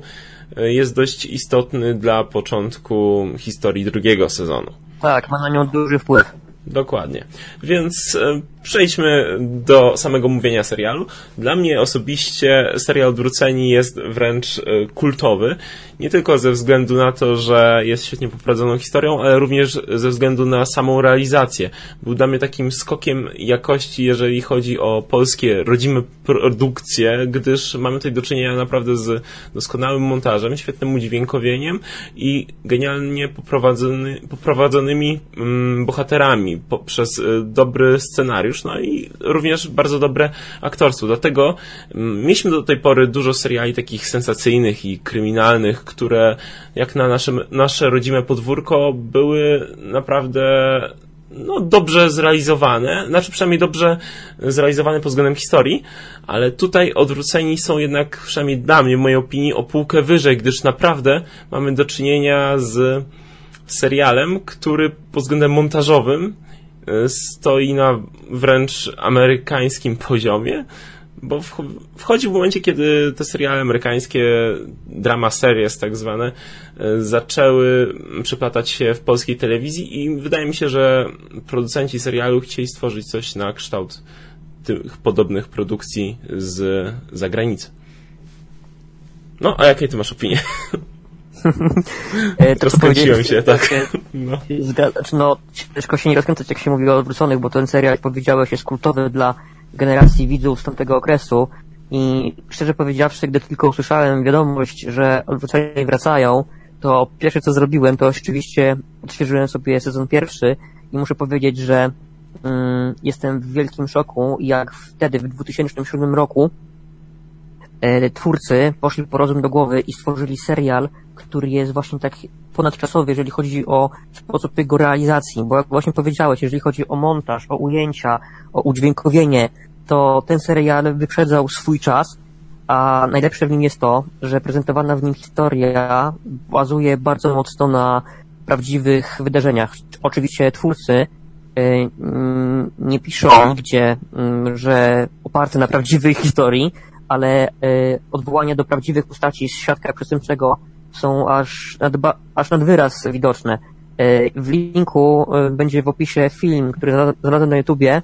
e, jest dość istotny dla początku historii drugiego sezonu. Tak, ma na nią duży wpływ. Dokładnie. Więc e, przejdźmy do samego mówienia serialu. Dla mnie osobiście serial Odwróceni jest wręcz e, kultowy. Nie tylko ze względu na to, że jest świetnie poprowadzoną historią, ale również ze względu na samą realizację. Był dla mnie takim skokiem jakości, jeżeli chodzi o polskie rodzime produkcje, gdyż mamy tutaj do czynienia naprawdę z doskonałym montażem, świetnym udźwiękowieniem i genialnie poprowadzony, poprowadzonymi mm, bohaterami poprzez e, dobry scenariusz no i również bardzo dobre aktorstwo. Dlatego mm, mieliśmy do tej pory dużo seriali takich sensacyjnych i kryminalnych, które jak na nasze, nasze rodzime podwórko były naprawdę no, dobrze zrealizowane, znaczy przynajmniej dobrze zrealizowane pod względem historii, ale tutaj odwróceni są jednak, przynajmniej dla mnie, w mojej opinii, o półkę wyżej, gdyż naprawdę mamy do czynienia z serialem, który pod względem montażowym stoi na wręcz amerykańskim poziomie, bo wchodzi w momencie, kiedy te seriale amerykańskie, drama series tak zwane, e, zaczęły przeplatać się w polskiej telewizji i wydaje mi się, że producenci serialu chcieli stworzyć coś na kształt tych podobnych produkcji z zagranicy. No, a jakie ty masz opinie? E, to, powiedziałeś, się, tak. No. Znaczy, no, ciężko się nie rozkręcać, jak się mówi o odwróconych, bo ten serial, jak powiedziałeś, jest kultowy dla generacji widzów z tamtego okresu i szczerze powiedziawszy, gdy tylko usłyszałem wiadomość, że odwróceni wracają, to pierwsze co zrobiłem, to oczywiście odświeżyłem sobie sezon pierwszy i muszę powiedzieć, że mm, jestem w wielkim szoku, jak wtedy, w 2007 roku, e, twórcy poszli po rozum do głowy i stworzyli serial, który jest właśnie tak ponadczasowy, jeżeli chodzi o sposób jego realizacji, bo jak właśnie powiedziałeś, jeżeli chodzi o montaż, o ujęcia, o udźwiękowienie, to ten serial wyprzedzał swój czas, a najlepsze w nim jest to, że prezentowana w nim historia bazuje bardzo mocno na prawdziwych wydarzeniach. Oczywiście twórcy y, mm, nie piszą nigdzie, mm, że oparte na prawdziwej historii, ale y, odwołania do prawdziwych postaci z świadka przestępczego są aż nad, aż nad wyraz widoczne. W linku będzie w opisie film, który znalazłem na YouTubie,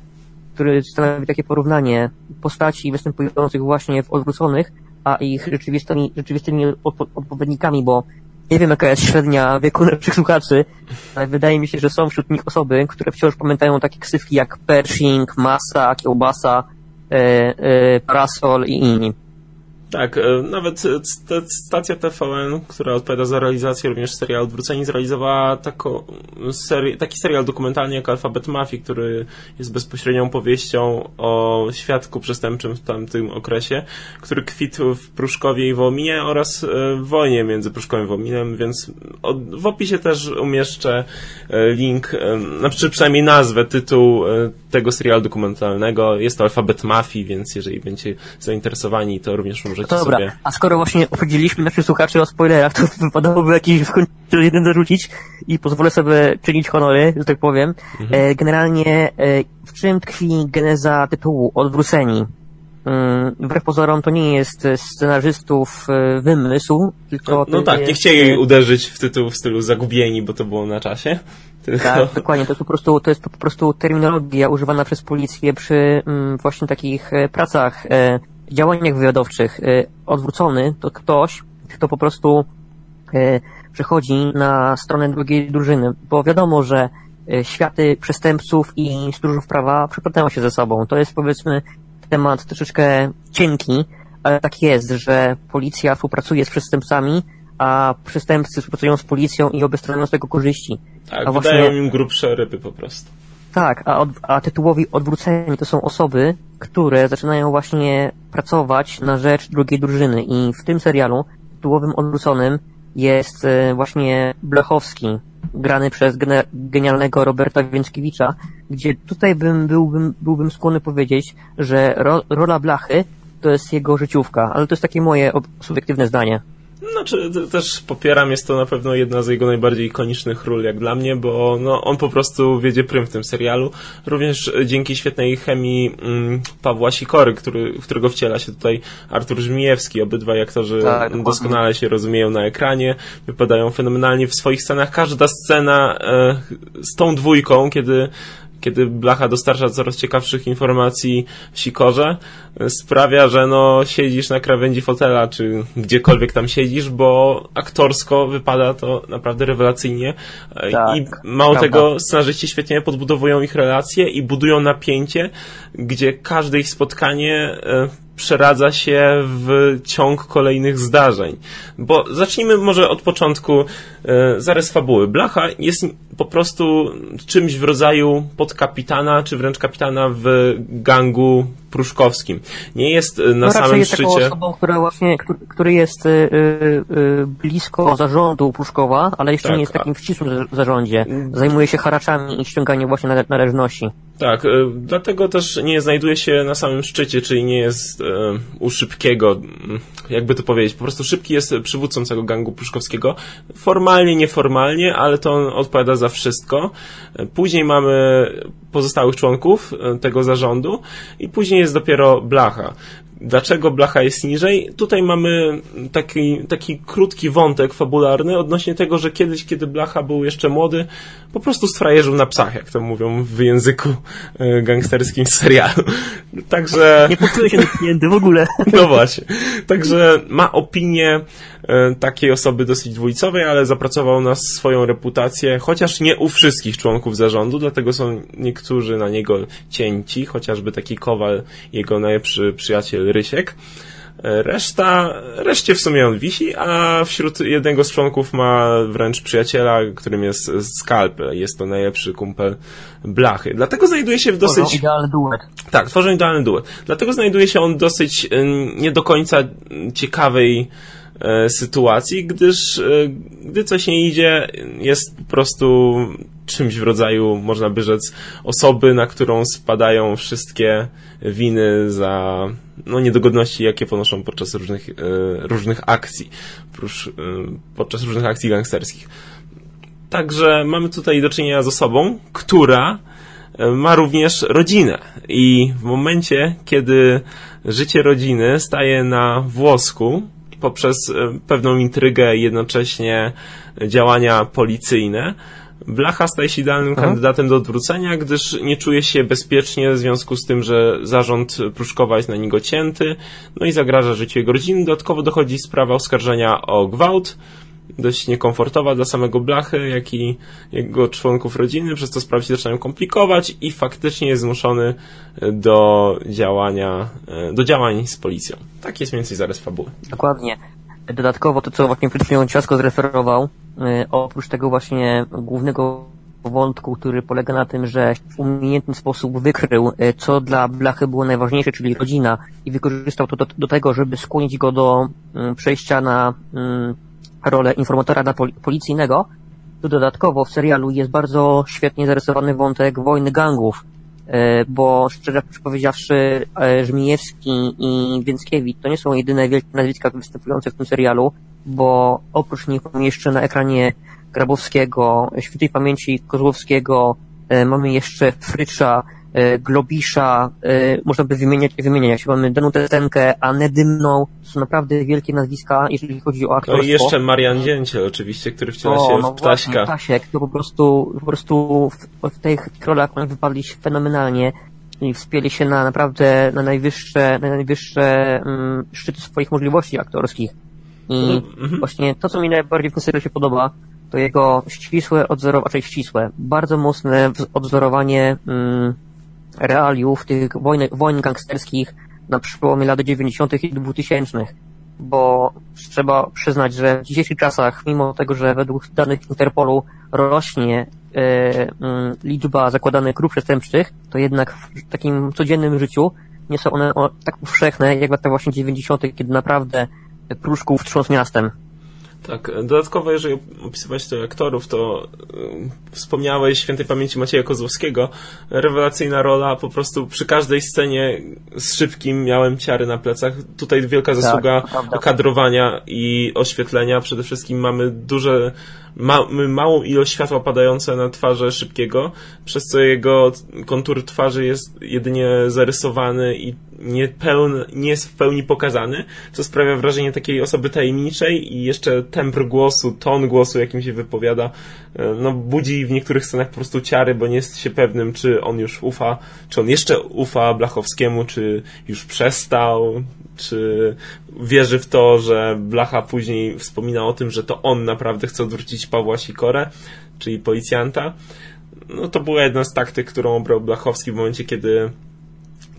który stanowi takie porównanie postaci występujących właśnie w odwróconych, a ich rzeczywistymi, rzeczywistymi odpowiednikami, bo nie wiem jaka jest średnia wieku naszych słuchaczy, ale wydaje mi się, że są wśród nich osoby, które wciąż pamiętają takie ksywki jak Pershing, Masa, Kiełbasa, e, e, Parasol i inni. Tak, e, nawet stacja TVN, która odpowiada za realizację również serialu Odwróceni, zrealizowała tako, seri taki serial dokumentalny jak Alphabet Mafii, który jest bezpośrednią powieścią o świadku przestępczym w tamtym okresie, który kwitł w Pruszkowie i Wołominie oraz e, w wojnie między Pruszkowem i Wołominem, więc w opisie też umieszczę e, link, znaczy przynajmniej nazwę, tytuł tego serialu dokumentalnego. Jest to Alfabet Mafii, więc jeżeli będziecie zainteresowani, to również możecie to dobra. sobie... A skoro właśnie opowiedzieliśmy naszych słuchaczy o spoilerach, to wypadałoby jakiś w końcu jeden zarzucić i pozwolę sobie czynić honory, że tak powiem. Mhm. E, generalnie e, w czym tkwi geneza tytułu Odwróceni? Mm, wbrew pozorom to nie jest scenarzystów e, wymysł, tylko... No, no tak, jest... nie chcieli uderzyć w tytuł w stylu Zagubieni, bo to było na czasie. Tylko... Tak, dokładnie. To jest po prostu, to jest po prostu terminologia używana przez policję przy mm, właśnie takich e, pracach, e, działaniach wywiadowczych. E, odwrócony to ktoś, kto po prostu e, przechodzi na stronę drugiej drużyny, bo wiadomo, że e, światy przestępców i stróżów prawa przeplatają się ze sobą. To jest powiedzmy temat troszeczkę cienki, ale tak jest, że policja współpracuje z przestępcami, a przestępcy współpracują z policją i obie strony z tego korzyści. Tak, a wydają właśnie... im grubsze ryby po prostu. Tak, a, od, a tytułowi odwróceni to są osoby, które zaczynają właśnie pracować na rzecz drugiej drużyny i w tym serialu tytułowym odwróconym jest e, właśnie Blechowski, grany przez genialnego Roberta Więckiewicza, gdzie tutaj bym, byłbym, byłbym skłonny powiedzieć, że ro, rola Blachy to jest jego życiówka, ale to jest takie moje subiektywne zdanie. Znaczy, też popieram, jest to na pewno jedna z jego najbardziej ikonicznych ról, jak dla mnie, bo no, on po prostu wiedzie prym w tym serialu. Również dzięki świetnej chemii mm, Pawła Sikory, który, w którego wciela się tutaj Artur Żmijewski. Obydwaj aktorzy tak, doskonale się rozumieją na ekranie, wypadają fenomenalnie w swoich scenach. Każda scena e, z tą dwójką, kiedy kiedy Blacha dostarcza coraz ciekawszych informacji Sikorze, sprawia, że no siedzisz na krawędzi fotela, czy gdziekolwiek tam siedzisz, bo aktorsko wypada to naprawdę rewelacyjnie tak, i mało prawda. tego scenarzyści świetnie podbudowują ich relacje i budują napięcie, gdzie każde ich spotkanie e, przeradza się w ciąg kolejnych zdarzeń. Bo zacznijmy może od początku e, zarys fabuły. Blacha jest po prostu czymś w rodzaju podkapitana, czy wręcz kapitana w gangu pruszkowskim. Nie jest e, na no samym jest szczycie... taką osobą, która właśnie, który, jest y, y, blisko zarządu Pruszkowa, ale jeszcze tak, nie jest takim w ścisłym zarządzie. Zajmuje się haraczami i ściąganiem właśnie należności. Tak, y, dlatego też nie znajduje się na samym szczycie, czyli nie jest u Szybkiego, jakby to powiedzieć. Po prostu Szybki jest przywódcą tego gangu pruszkowskiego. Formalnie, nieformalnie, ale to on odpowiada za wszystko. Później mamy pozostałych członków e, tego zarządu i później jest dopiero Blacha. Dlaczego Blacha jest niżej? Tutaj mamy taki, taki krótki wątek fabularny odnośnie tego, że kiedyś, kiedy Blacha był jeszcze młody, po prostu sfrajerzył na psach, jak to mówią w języku e, gangsterskim serialu. Także... Nie poczuje się dotknięty w ogóle. No właśnie. Także ma opinię e, takiej osoby dosyć dwulicowej, ale zapracował na swoją reputację, chociaż nie u wszystkich członków zarządu, dlatego są niektórzy na niego cięci, chociażby taki Kowal, jego najlepszy przyjaciel Rysiek. Reszta, reszcie w sumie on wisi, a wśród jednego z członków ma wręcz przyjaciela, którym jest Skalpel. Jest to najlepszy kumpel Blachy. Dlatego znajduje się w dosyć... Tworzą idealny duet. Tak, tworzą idealny duet. Dlatego znajduje się on dosyć nie do końca ciekawej e, sytuacji, gdyż gdy coś nie idzie, jest po prostu czymś w rodzaju, można by rzec, osoby, na którą spadają wszystkie winy za no, niedogodności, jakie ponoszą podczas różnych, e, różnych akcji, e, podczas różnych akcji gangsterskich. Także mamy tutaj do czynienia z osobą, która e, ma również rodzinę i w momencie, kiedy życie rodziny staje na włosku poprzez pewną intrygę i jednocześnie działania policyjne, Blacha staje się idealnym Aha. kandydatem do odwrócenia, gdyż nie czuje się bezpiecznie w związku z tym, że zarząd Pruszkowa jest na niego cięty, no i zagraża życiu jego rodziny. Dodatkowo dochodzi sprawa oskarżenia o gwałt, dość niekomfortowa dla samego Blachy, jak i jego członków rodziny, przez to sprawy się zaczynają komplikować i faktycznie jest zmuszony do działania, do działań z policją. Tak jest mniej więcej zarys fabuły. Dokładnie. Dodatkowo to, co właśnie przed chwilą Ciasko zreferował, e, oprócz tego właśnie głównego wątku, który polega na tym, że w umiejętny sposób wykrył, e, co dla Blachy było najważniejsze, czyli rodzina i wykorzystał to do, do tego, żeby skłonić go do mm, przejścia na mm, rolę informatora dla policyjnego, to dodatkowo w serialu jest bardzo świetnie zarysowany wątek wojny gangów, bo szczerze powiedziawszy e, Żmijewski i Więckiewicz to nie są jedyne wielkie nazwiska występujące w tym serialu, bo oprócz nich mamy jeszcze na ekranie Grabowskiego, Świętej Pamięci Kozłowskiego, e, mamy jeszcze Frycza, E, Globisza, e, można by wymieniać i wymieniać. Mamy Danutę Stenkę, Anę Dymną, to są naprawdę wielkie nazwiska, jeżeli chodzi o aktorstwo. No i jeszcze Marian Dzięciel oczywiście, który wciela się no w Ptaśka. Właśnie, Ptasiek, to po prostu, po prostu w, w tych rolach oni wypadli fenomenalnie i wspięli się na naprawdę na najwyższe, na najwyższe um, szczyty swoich możliwości aktorskich. I mhm. właśnie to, co mi najbardziej w tym się podoba, to jego ścisłe odzorowanie, raczej ścisłe, bardzo mocne odzorowanie um, realiów tych wojen, wojen gangsterskich na przełomie lat 90. i 2000. Bo trzeba przyznać, że w dzisiejszych czasach, mimo tego, że według danych Interpolu rośnie e, mm, liczba zakładanych grup przestępczych, to jednak w takim codziennym życiu nie są one o, tak powszechne jak w właśnie 90., kiedy naprawdę Pruszków trząsł miastem. Tak, dodatkowo jeżeli opisywać to aktorów, to y, wspomniałeś świętej pamięci Macieja Kozłowskiego. Rewelacyjna rola, po prostu przy każdej scenie z szybkim miałem ciary na plecach. Tutaj wielka tak, zasługa tak, kadrowania i oświetlenia. Przede wszystkim mamy duże mamy małą ilość światła padające na twarze Szybkiego, przez co jego kontur twarzy jest jedynie zarysowany i nie, nie jest w pełni pokazany, co sprawia wrażenie takiej osoby tajemniczej i jeszcze tembr głosu, ton głosu, jakim się wypowiada, e, no budzi w niektórych scenach po prostu ciary, bo nie jest się pewnym, czy on już ufa, czy on jeszcze ufa Blachowskiemu, czy już przestał, czy wierzy w to, że Blacha później wspomina o tym, że to on naprawdę chce odwrócić Pawła Sikorę, czyli policjanta. No to była jedna z taktyk, którą obrał Blachowski w momencie, kiedy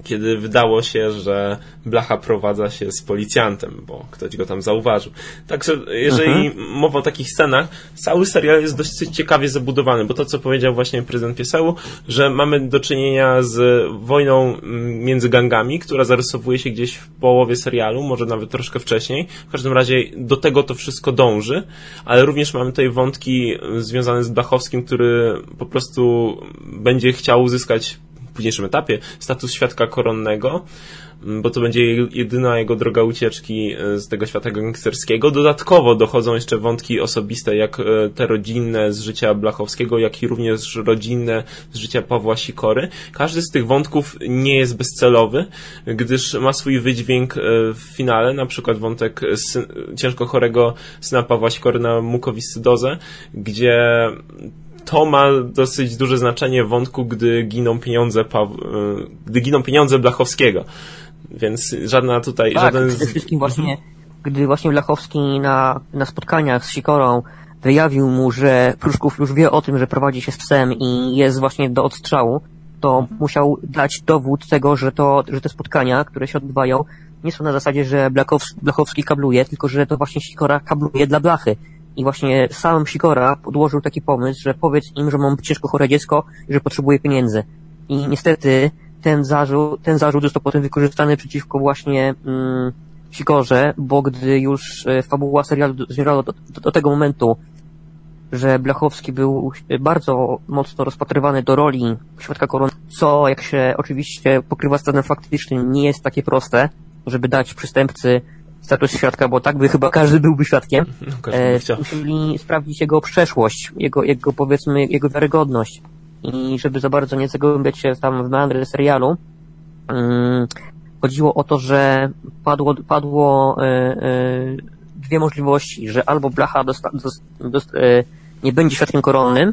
kiedy wydało się, że Blacha prowadza się z policjantem, bo ktoś go tam zauważył. Także jeżeli mhm. mowa o takich scenach, cały serial jest dość ciekawie zabudowany, bo to, co powiedział właśnie prezydent Pieseł, że mamy do czynienia z wojną mm, między gangami, która zarysowuje się gdzieś w połowie serialu, może nawet troszkę wcześniej. W każdym razie do tego to wszystko dąży, ale również mamy tutaj wątki związane z Blachowskim, który po prostu będzie chciał uzyskać późniejszym etapie status świadka koronnego, mm, bo to będzie jedyna jego droga ucieczki e, z tego świata gangsterskiego. Dodatkowo dochodzą jeszcze wątki osobiste, jak e, te rodzinne z życia Blachowskiego, jak i również rodzinne z życia Pawła Sikory. Każdy z tych wątków nie jest bezcelowy, gdyż ma swój wydźwięk e, w finale, na przykład wątek ciężko chorego syna Pawła Sikory na mukowiscydozę, gdzie to ma dosyć duże znaczenie w wątku, gdy giną pieniądze, pa, e, gdy giną pieniądze Blachowskiego. Więc żadna tutaj, tak, żaden... przede wszystkim właśnie, gdy właśnie Blachowski na, na spotkaniach z Sikorą wyjawił mu, że Pruszków już wie o tym, że prowadzi się z psem i jest właśnie do odstrzału, to musiał dać dowód tego, że to, że te spotkania, które się odbywają, nie są na zasadzie, że Blachowski kabluje, tylko że to właśnie Sikora kabluje dla Blachy. I właśnie sam Sikora podłożył taki pomysł, że powiedz im, że mam ciężko chore dziecko i że potrzebuję pieniędzy. I niestety ten zarzut, ten zarzut został potem wykorzystany przeciwko właśnie mm, Sikorze, bo gdy już e, fabuła serialu zmierzała do, do, do tego momentu, że Blachowski był bardzo mocno rozpatrywany do roli świadka korony, co jak się oczywiście pokrywa z stanem faktycznym nie jest takie proste, żeby dać przystępcy status świadka, bo tak by chyba każdy byłby świadkiem. No, e, musieli sprawdzić jego przeszłość, jego, jego powiedzmy, jego wiarygodność. I żeby za bardzo nie zagłębiać się tam w meandry serialu, um, chodziło o to, że padło, padło e, e, dwie możliwości, że albo Blacha dosta, dost, dost, e, nie będzie świadkiem koronnym,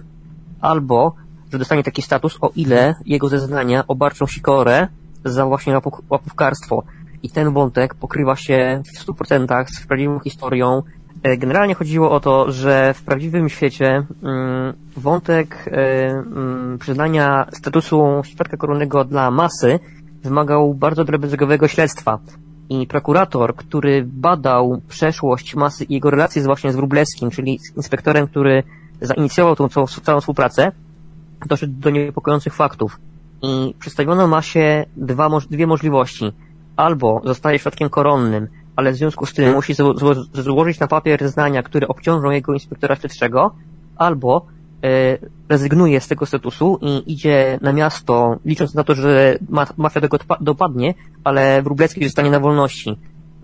albo że dostanie taki status, o ile jego zeznania obarczą sikorę za właśnie łapówkarstwo. I ten wątek pokrywa się w 100% z prawdziwą historią. E, generalnie chodziło o to, że w prawdziwym świecie mm, wątek e, mm, przyznania statusu świadka koronnego dla masy wymagał bardzo drobnego śledztwa. I prokurator, który badał przeszłość masy i jego relacje właśnie z Wróblewskim, czyli z inspektorem, który zainicjował tą całą współpracę, doszedł do niepokojących faktów. I przedstawiono masie dwa, dwie możliwości. Albo zostaje świadkiem koronnym, ale w związku z tym musi zło złożyć na papier zeznania, które obciążą jego inspektora śledczego, albo e, rezygnuje z tego statusu i idzie na miasto, licząc na to, że ma mafia tego dopadnie, ale Wróblewski zostanie na wolności.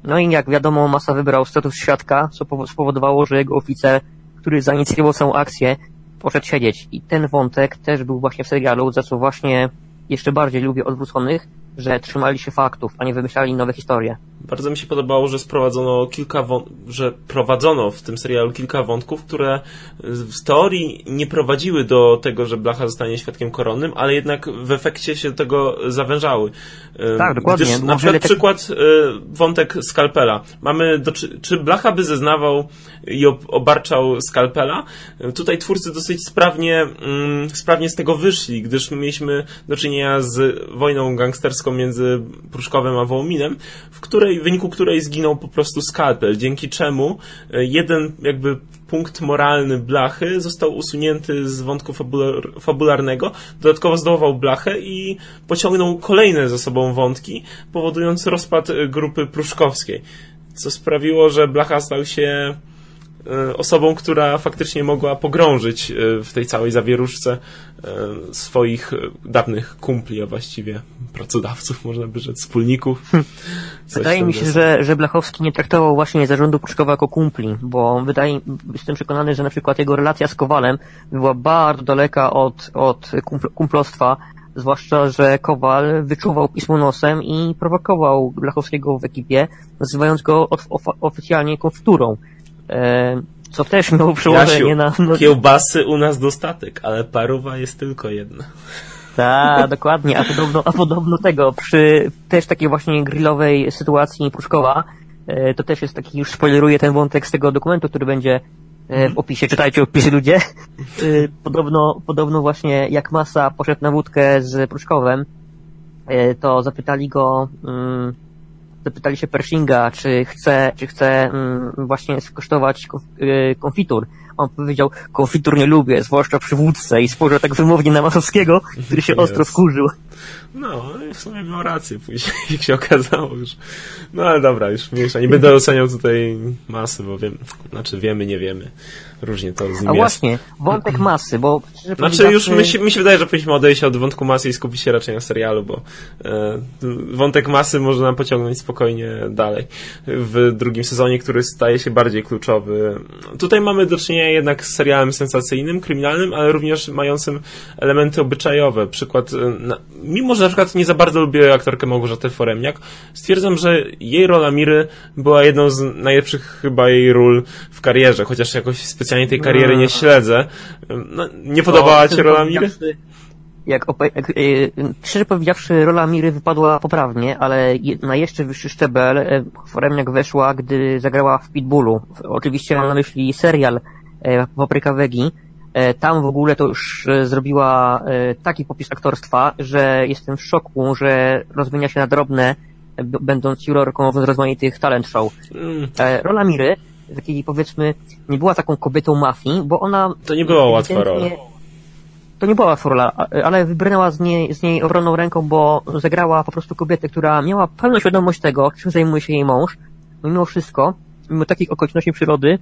No i jak wiadomo, Masa wybrał status świadka, co spowodowało, że jego oficer, który zainicjował całą akcję, poszedł siedzieć. I ten wątek też był właśnie w serialu, za co właśnie jeszcze bardziej lubię odwróconych, że trzymali się faktów, a nie wymyślali nowe historie. Bardzo mi się podobało, że sprowadzono kilka że prowadzono w tym serialu kilka wątków, które w teorii nie prowadziły do tego, że Blacha zostanie świadkiem koronnym, ale jednak w efekcie się do tego zawężały. Tak, dokładnie. Gdyż, na przykład przykład wątek skalpela. Mamy do, czy, czy Blacha by zeznawał i obarczał skalpela? Tutaj twórcy dosyć sprawnie, mm, sprawnie z tego wyszli, gdyż mieliśmy do czynienia z wojną gangsterską między Pruszkowem a Wołominem, w której, w wyniku której zginął po prostu skalpel, dzięki czemu e, jeden jakby punkt moralny blachy został usunięty z wątku fabular fabularnego, dodatkowo zdołował blachę i pociągnął kolejne ze sobą wątki, powodując rozpad e, grupy pruszkowskiej, co sprawiło, że blacha stał się osobą, która faktycznie mogła pogrążyć e, w tej całej zawieruszce e, swoich dawnych kumpli, a właściwie pracodawców, można by rzec, wspólników. Hm. Wydaje mi się, że, że Blachowski nie traktował właśnie zarządu Pruszkowa jako kumpli, bo wydaje, jestem przekonany, że na przykład jego relacja z Kowalem była bardzo daleka od, od kumplostwa, zwłaszcza, że Kowal wyczuwał pismo nosem i prowokował Blachowskiego w ekipie, nazywając go oficjalnie konfturą. E, co też miało przełożenie na... No... Kiełbasy u nas dostatek, ale paruwa jest tylko jedna. Tak, dokładnie, a podobno, a podobno tego, przy też takiej właśnie grillowej sytuacji Pruszkowa, e, to też jest taki, już spoileruję ten wątek z tego dokumentu, który będzie e, w opisie, czytajcie opisy ludzie. Podobno, podobno właśnie jak Masa poszedł na wódkę z Pruszkowem, to zapytali go, mm, zapytali się Pershinga, czy chce, czy chce mm, właśnie skosztować y, konfitur. On powiedział, konfitur nie lubię, zwłaszcza przy wódce i spojrzał tak wymownie na Masowskiego, który się ostro wkurzył. No, w sumie miał rację później, jak się okazało już. No ale dobra, już mniejsza. Nie będę oceniał tutaj masy, bo wiem, znaczy wiemy, nie wiemy różnie to z nim A właśnie, wątek masy, bo... Znaczy już mi się, mi się wydaje, że powinniśmy odejść od wątku masy i skupić się raczej na serialu, bo e, wątek masy można nam pociągnąć spokojnie dalej w drugim sezonie, który staje się bardziej kluczowy. Tutaj mamy do czynienia jednak z serialem sensacyjnym, kryminalnym, ale również mającym elementy obyczajowe. Przykład, e, na, mimo że na przykład nie za bardzo lubię aktorkę Małgorzaty Foremniak, stwierdzam, że jej rola Miry była jedną z najlepszych chyba jej ról w karierze, chociaż jakoś specjalnie tej kariery nie no. śledzę. No, nie podobała Ci rola Miry? Jak, jak, y, szczerze powiedziawszy, rola Miry wypadła poprawnie, ale na jeszcze wyższy szczebel e, Foremniak weszła, gdy zagrała w Pitbullu. Oczywiście mam na myśli serial e, Papryka Wegi. E, tam w ogóle to już zrobiła taki popis aktorstwa, że jestem w szoku, że rozwinia się na drobne, będąc jurorką w rozmaitych talent show. Mm. Rola Miry takiej powiedzmy, nie była taką kobietą mafii, bo ona... To nie była łatwa rola. To nie była łatwa rola, ale wybrnęła z niej, z niej obronną ręką, bo zagrała po prostu kobietę, która miała pełną świadomość tego, czym zajmuje się jej mąż. Mimo wszystko, mimo takich okoliczności przyrody,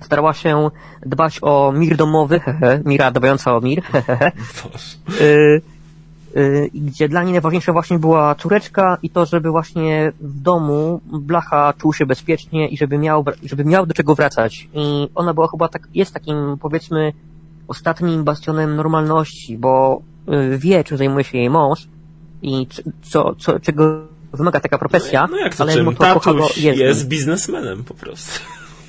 starała się dbać o mir domowy, hehe, mira dbająca o mir, hehe, Y, gdzie dla niej najważniejsza właśnie była córeczka i to, żeby właśnie w domu Blacha czuł się bezpiecznie i żeby miał, żeby miał do czego wracać. I ona była chyba tak, jest takim powiedzmy ostatnim bastionem normalności, bo y, wie, czym zajmuje się jej mąż i co, co, czego wymaga taka profesja. No, no jak to ale czym? To, Tatuś jest, jest biznesmenem po prostu.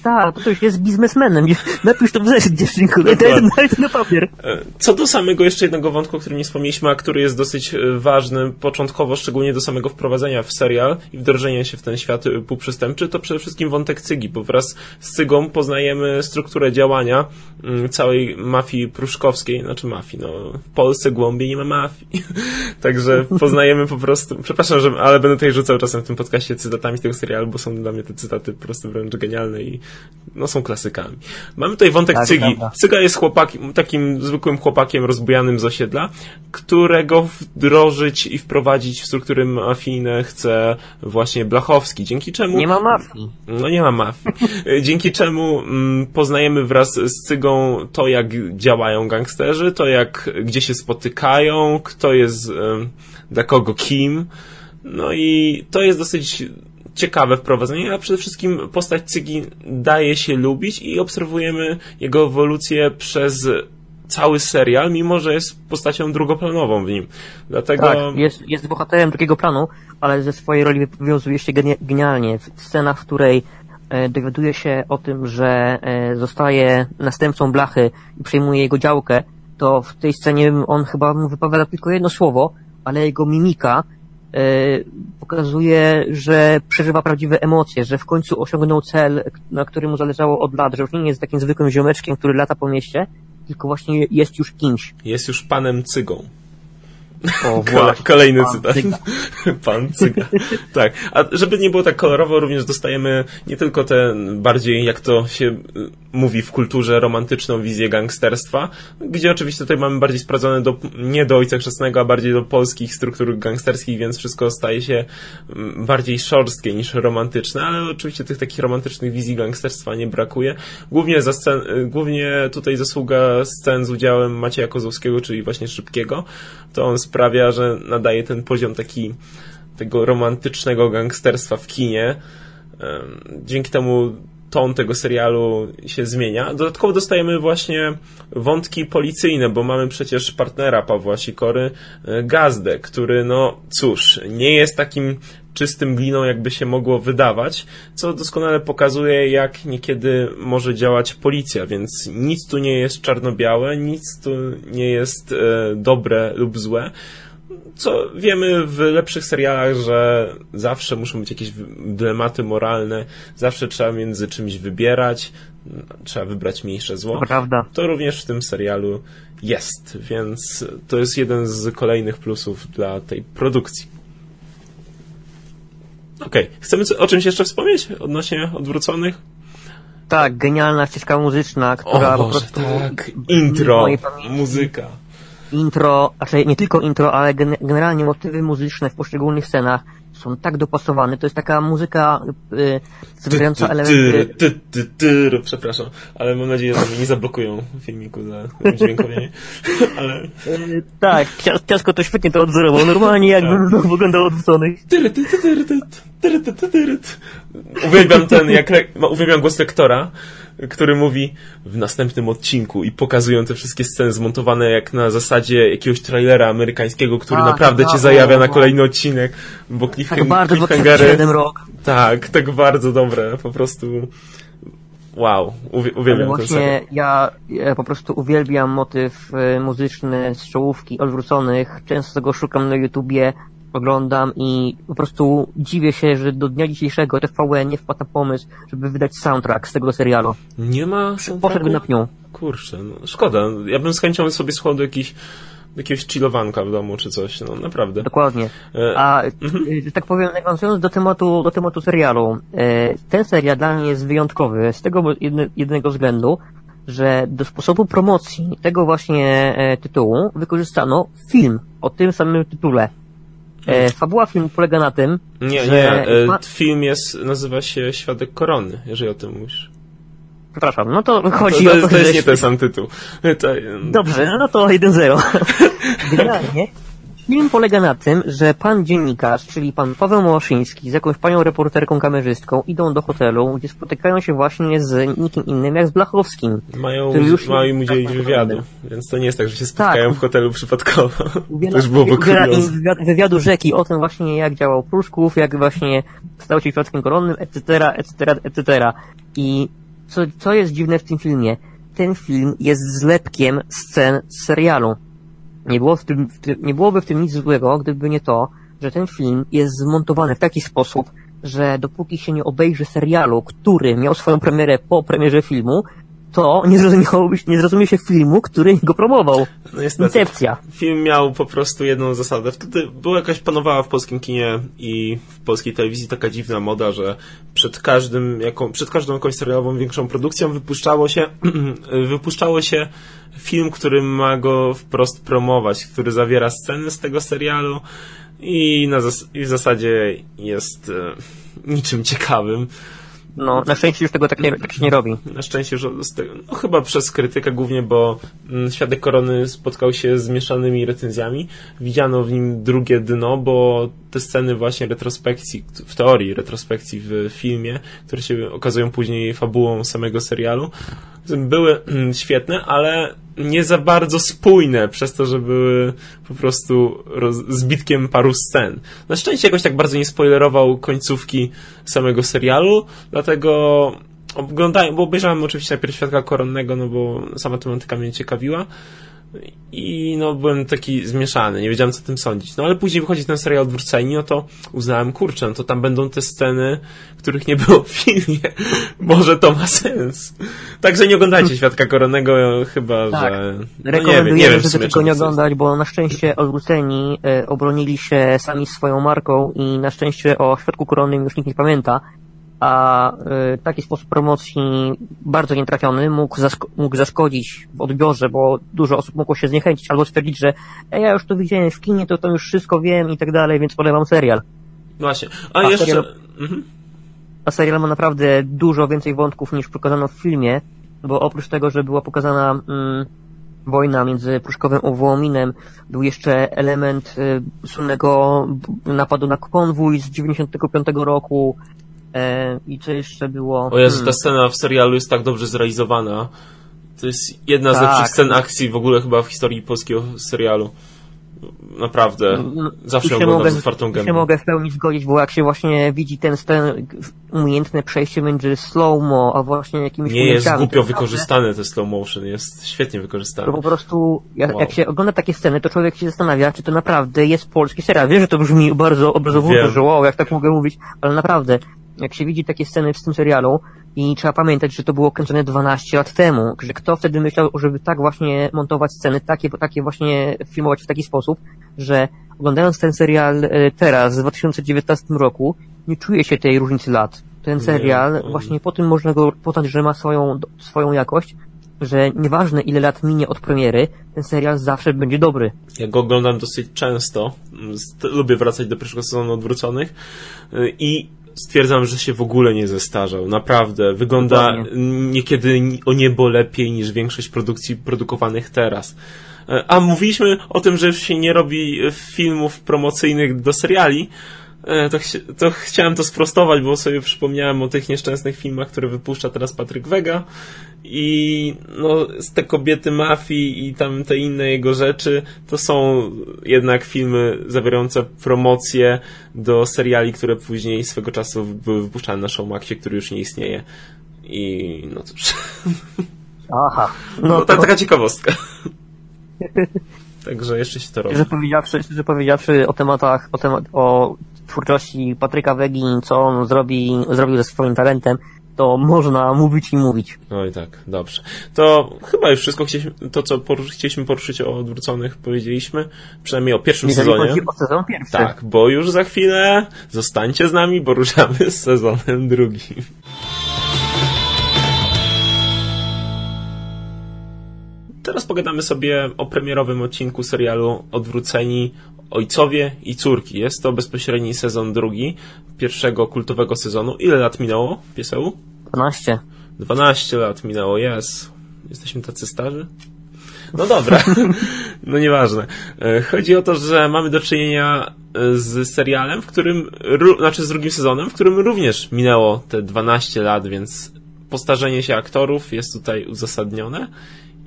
Tak, to już jest biznesmenem. Napisz to w zeszyt, dziewczynku, daj to na papier. E, co do samego jeszcze jednego wątku, o którym nie wspomnieliśmy, a który jest dosyć e, ważny początkowo, szczególnie do samego wprowadzenia w serial i wdrożenia się w ten świat e, półprzystępczy, to przede wszystkim wątek Cygi, bo wraz z Cygą poznajemy strukturę działania mm, całej mafii pruszkowskiej, znaczy mafii, no w Polsce głębiej nie ma mafii. Także poznajemy po prostu, przepraszam, że, ale będę tutaj rzucał czasem w tym podcaście cytatami z tego serialu, bo są dla mnie te cytaty po prostu wręcz genialne i no, są klasykami. Mamy tutaj wątek tak, Cygi. Prawda. Cyga jest chłopakiem, takim zwykłym chłopakiem rozbujanym z osiedla, którego wdrożyć i wprowadzić w struktury mafijne chce właśnie Blachowski, dzięki czemu... Nie ma mafii. No nie ma mafii. dzięki czemu mm, poznajemy wraz z Cygą to, jak działają gangsterzy, to jak, gdzie się spotykają, kto jest dla kogo kim, no i to jest dosyć ciekawe wprowadzenie, a przede wszystkim postać Cygi daje się lubić i obserwujemy jego ewolucję przez cały serial, mimo że jest postacią drugoplanową w nim. Dlatego... Tak, jest, jest bohaterem drugiego planu, ale ze swojej roli wywiązuje się genialnie. W scenach, w której e, dowiaduje się o tym, że e, zostaje następcą Blachy i przejmuje jego działkę, to w tej scenie on chyba mu wypowiada tylko jedno słowo, ale jego mimika pokazuje, że przeżywa prawdziwe emocje, że w końcu osiągnął cel, na którym mu zależało od lat, że już nie jest takim zwykłym ziomeczkiem, który lata po mieście, tylko właśnie jest już kimś. Jest już panem cygą. O, właśnie, Kolejny pan cytat. Cyga. Pan Cyga. tak. A żeby nie było tak kolorowo, również dostajemy nie tylko tę bardziej, jak to się y, mówi w kulturze, romantyczną wizję gangsterstwa, gdzie oczywiście tutaj mamy bardziej sprawdzone do, nie do Ojca Chrzestnego, a bardziej do polskich struktur gangsterskich, więc wszystko staje się mm, bardziej szorstkie niż romantyczne, ale oczywiście tych takich romantycznych wizji gangsterstwa nie brakuje. Głównie, za scen, y, głównie tutaj zasługa scen z udziałem Macieja Kozłowskiego, czyli właśnie Szybkiego. To on sprawia, że nadaje ten poziom taki tego romantycznego gangsterstwa w kinie. Dzięki temu ton tego serialu się zmienia. Dodatkowo dostajemy właśnie wątki policyjne, bo mamy przecież partnera Pawła Sikory, e, Gazdę, który no cóż, nie jest takim czystym gliną, jakby się mogło wydawać, co doskonale pokazuje, jak niekiedy może działać policja, więc nic tu nie jest czarno-białe, nic tu nie jest e, dobre lub złe. Co wiemy w lepszych serialach, że zawsze muszą być jakieś dylematy moralne, zawsze trzeba między czymś wybierać, trzeba wybrać mniejsze zło. Prawda. To również w tym serialu jest, więc to jest jeden z kolejnych plusów dla tej produkcji. Okej, okay. chcemy o czymś jeszcze wspomnieć odnośnie odwróconych? Tak, genialna ścieżka muzyczna, która o Boże, po prostu... tak, intro, muzyka. Intro, znaczy nie tylko intro, ale generalnie motywy muzyczne w poszczególnych scenach są tak dopasowane. To jest taka muzyka y, zawierająca elementy... Ty, ty, ty, przepraszam, ale mam nadzieję, że nie zablokują filmiku za udźwiękowienie. ale... Y, tak, ciasko to świetnie to odzorował. Normalnie jakby tak. wyglądał odwrócony. Uwielbiam ten, jak, uwielbiam głos lektora, który mówi w następnym odcinku i pokazują te wszystkie sceny zmontowane jak na zasadzie jakiegoś trailera amerykańskiego, który A, naprawdę cię zajawia na kolejny odcinek, bo tak bardzo cliffhangery... rok. Tak, tak bardzo dobre, po prostu wow, uwielbiam właśnie ten serial. Ja, ja po prostu uwielbiam motyw y, muzyczny z czołówki odwróconych, często go szukam na YouTubie, oglądam i po prostu dziwię się, że do dnia dzisiejszego TVN nie wpadł na pomysł, żeby wydać soundtrack z tego serialu. Nie ma Poszedłby na pniu. Kurczę, no, szkoda. Ja bym z chęcią sobie słuchał do jakichś jakiegoś chillowanka w domu czy coś, no naprawdę. Dokładnie. E, A, mhm. że tak powiem, nawiązując do tematu, do tematu serialu, e, ten serial dla mnie jest wyjątkowy z tego jednego względu, że do sposobu promocji tego właśnie e, tytułu wykorzystano film o tym samym tytule. E, fabuła filmu polega na tym, Nie, że... nie, e, film jest, nazywa się Świadek Korony, jeżeli o tym mówisz. Przepraszam, no to chodzi to, to o to, To jest nie ten sam tytuł. To... Dobrze, no to 1-0. Generalnie Film polega na tym, że pan dziennikarz, czyli pan Paweł Małaszyński z jakąś panią reporterką kamerzystką idą do hotelu, gdzie spotykają się właśnie z nikim innym jak z Blachowskim. Mają, już mają im udzielić wywiadu, więc to nie jest tak, że się spotkają tak. w hotelu przypadkowo. Uwiela, to już byłoby im wywiadu, wywiadu rzeki o tym właśnie jak działał Pruszków, jak właśnie stał się świadkiem koronnym, etc., etc., etc. I co, co jest dziwne w tym filmie? Ten film jest zlepkiem scen z serialu. Nie, było w tym, w tym, nie byłoby w tym nic złego, gdyby nie to, że ten film jest zmontowany w taki sposób, że dopóki się nie obejrzy serialu, który miał swoją premierę po premierze filmu, to nie zrozumiałoby, nie zrozumie się filmu, który go promował. No niestety. Incepcja. Film miał po prostu jedną zasadę. Wtedy była jakaś panowała w polskim kinie i w polskiej telewizji taka dziwna moda, że przed każdym, jaką, przed każdą jakąś serialową większą produkcją wypuszczało się, wypuszczało się film, który ma go wprost promować, który zawiera sceny z tego serialu i, na zas i w zasadzie jest e, niczym ciekawym. No, na szczęście już tego tak, nie, tak się nie robi. Na szczęście z tego, no chyba przez krytykę głównie, bo mm, Świadek Korony spotkał się z mieszanymi recenzjami. Widziano w nim drugie dno, bo te sceny właśnie retrospekcji, w teorii retrospekcji w filmie, które się okazują później fabułą samego serialu, były mm, świetne, ale nie za bardzo spójne, przez to, że były po prostu roz, zbitkiem paru scen. Na szczęście jakoś tak bardzo nie spoilerował końcówki samego serialu, dlatego oglądałem, bo obejrzałem oczywiście najpierw Świadka Koronnego, no bo sama tematyka mnie ciekawiła, i no byłem taki zmieszany, nie wiedziałem co o tym sądzić. No ale później wychodzi ten serial Odwróceni, no to uznałem, kurczę, no to tam będą te sceny, których nie było w filmie. Może to ma sens. Także nie oglądajcie Świadka Koronnego, chyba, tak. że... No Rekomendujemy, nie wiem, nie wiem żeby tego nie oglądać, bo na szczęście Odwróceni e, obronili się sami swoją marką i na szczęście o Świadku Koronnym już nikt nie pamięta a y, taki sposób promocji bardzo nietrafiony mógł, zask mógł zaszkodzić w odbiorze, bo dużo osób mogło się zniechęcić albo stwierdzić, że e, ja już to widziałem w kinie, to, to już wszystko wiem i tak dalej, więc polewam serial. Właśnie. A, a jeszcze... Serial, mhm. A serial ma naprawdę dużo więcej wątków niż pokazano w filmie, bo oprócz tego, że była pokazana mm, wojna między Pruszkowem a Wołominem, był jeszcze element y, słynnego napadu na konwój z 95 roku, E, I co jeszcze było? O Jezu, hmm. ta scena w serialu jest tak dobrze zrealizowana. To jest jedna tak. z lepszych scen akcji w ogóle chyba w historii polskiego serialu. Naprawdę. Zawsze oglądam mogę, z otwartą gębą. się mogę w pełni zgodzić, bo jak się właśnie widzi ten, ten umiejętne przejście między slow-mo, a właśnie jakimiś Nie jest głupio wykorzystane te slow motion, jest świetnie wykorzystane. To po prostu, jak, wow. jak, się ogląda takie sceny, to człowiek się zastanawia, czy to naprawdę jest polski serial. Wiem, że to brzmi bardzo obrazowująco, że wow, jak tak mogę mówić, ale naprawdę, jak się widzi takie sceny w tym serialu i trzeba pamiętać, że to było kręcone 12 lat temu, że kto wtedy myślał, żeby tak właśnie montować sceny, takie, takie właśnie filmować w taki sposób, że oglądając ten serial e, teraz, w 2019 roku, nie czuje się tej różnicy lat. Ten serial, nie, właśnie po tym można go poznać, że ma swoją, swoją jakość, że nieważne ile lat minie od premiery, ten serial zawsze będzie dobry. Ja go oglądam dosyć często. Lubię wracać do pierwszego sezonu odwróconych e, i stwierdzam, że się w ogóle nie zestarzał. Naprawdę. Wygląda niekiedy o niebo lepiej niż większość produkcji produkowanych teraz. E, a mówiliśmy o tym, że się nie robi filmów promocyjnych do seriali, E, to, ch to, chciałem to sprostować, bo sobie przypomniałem o tych nieszczęsnych filmach, które wypuszcza teraz Patryk Wega i no, te kobiety mafii i tam te inne jego rzeczy, to są jednak filmy zawierające promocje do seriali, które później swego czasu były wypuszczane na Showmaxie, który już nie istnieje. I no cóż. Aha. No, no to... taka ciekawostka. Także jeszcze się to robi. Że powiedziawszy, że powiedziawszy o tematach, o, temat, o twórczości Patryka Wegi, co on zrobi, zrobił ze swoim talentem, to można mówić i mówić. No i tak, dobrze. To chyba już wszystko chcieliśmy, to, co poruszy, chcieliśmy poruszyć o odwróconych, powiedzieliśmy. Przynajmniej o pierwszym Jeżeli sezonie. Chodzi o sezon pierwszy. Tak, bo już za chwilę zostańcie z nami, bo ruszamy z sezonem drugim. Teraz pogadamy sobie o premierowym odcinku serialu Odwróceni Ojcowie i Córki. Jest to bezpośredni sezon drugi pierwszego kultowego sezonu. Ile lat minęło, pieseł? 12. 12 lat minęło, jest. Jesteśmy tacy starzy? No dobra, no nieważne. E, chodzi o to, że mamy do czynienia e, z serialem, w którym, znaczy z drugim sezonem, w którym również minęło te 12 lat, więc postarzenie się aktorów jest tutaj uzasadnione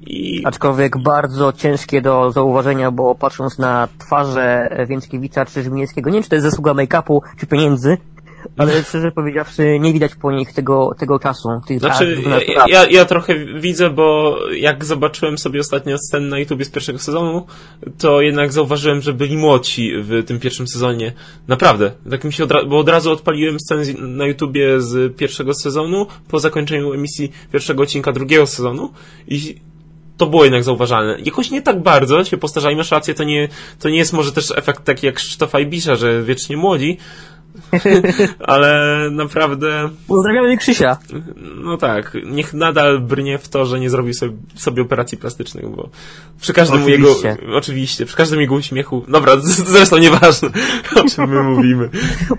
i... Aczkolwiek bardzo ciężkie do zauważenia, bo patrząc na twarze Więckiewicza czy Żmińskiego, nie wiem czy to jest zasługa make-upu czy pieniędzy, ale szczerze powiedziawszy nie widać po nich tego, tego czasu. Tych znaczy, ja, ja, ja, trochę widzę, bo jak zobaczyłem sobie ostatnio scen na YouTube z pierwszego sezonu, to jednak zauważyłem, że byli młodsi w tym pierwszym sezonie. Naprawdę. Tak mi się od, bo od razu odpaliłem sceny na YouTubie z pierwszego sezonu po zakończeniu emisji pierwszego odcinka drugiego sezonu i to było jednak zauważalne. Jakoś nie tak bardzo się postarzali, masz to nie, to nie jest może też efekt taki jak Krzysztofa Ibisza, że wiecznie młodzi, ale naprawdę... Pozdrawiamy Krzysia. No tak, niech nadal brnie w to, że nie zrobił sobie, sobie operacji plastycznych, bo przy każdym oczywiście. jego... Oczywiście. Przy każdym jego uśmiechu... Dobra, zresztą nieważne, o czym my mówimy.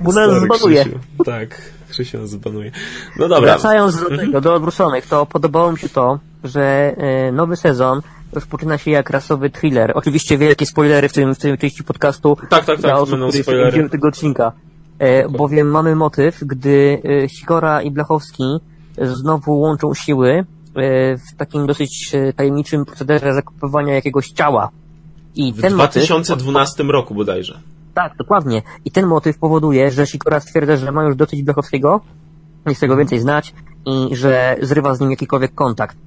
Bo nas zbanuje. Tak, Krzysiu nas zbanuje. No dobra. Wracając do tego, do odwróconych, to podobało mi się to, że e, nowy sezon rozpoczyna się jak rasowy thriller. Oczywiście wielkie spoilery w tym, w tym części podcastu. Tak, tak, tak, dla osób, będą spoilery. tego odcinka. E, bowiem mamy motyw, gdy e, Sikora i Blachowski znowu łączą siły e, w takim dosyć tajemniczym procederze zakupywania jakiegoś ciała. I w ten 2012 motyw, roku bodajże. Tak, dokładnie. I ten motyw powoduje, że Sikora stwierdza, że ma już dosyć Blachowskiego, nie chce tego więcej znać i że zrywa z nim jakikolwiek kontakt.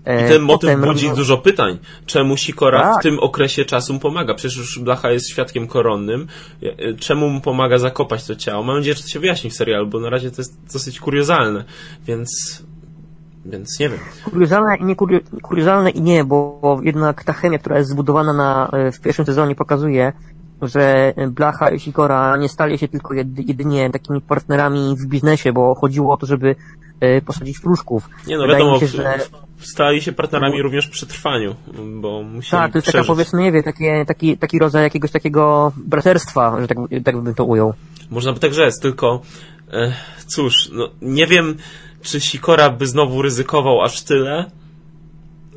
I ten motyw Potem budzi dużo pytań. Czemu Sikora tak. w tym okresie czasu mu pomaga? Przecież już Blacha jest świadkiem koronnym. E, czemu mu pomaga zakopać to ciało? Mam nadzieję, że to się wyjaśni w serialu, bo na razie to jest dosyć kuriozalne. Więc więc nie wiem. Kuriozalne i nie, kuriozalne i nie, bo jednak ta chemia, która jest zbudowana na, e, w pierwszym sezonie pokazuje, że Blacha i Sikora nie stali się tylko jedynie takimi partnerami w biznesie, bo chodziło o to, żeby e, posadzić pruszków. Nie no, Wydaje wiadomo, się, że... stali się partnerami no. również przy trwaniu, bo musieli Tak, to jest przeżyć. taka powiedzmy, nie wiem, takie, taki, taki rodzaj jakiegoś takiego braterstwa, że tak, tak bym to ujął. Można by tak rzec, tylko e, cóż, no, nie wiem, czy Sikora by znowu ryzykował aż tyle,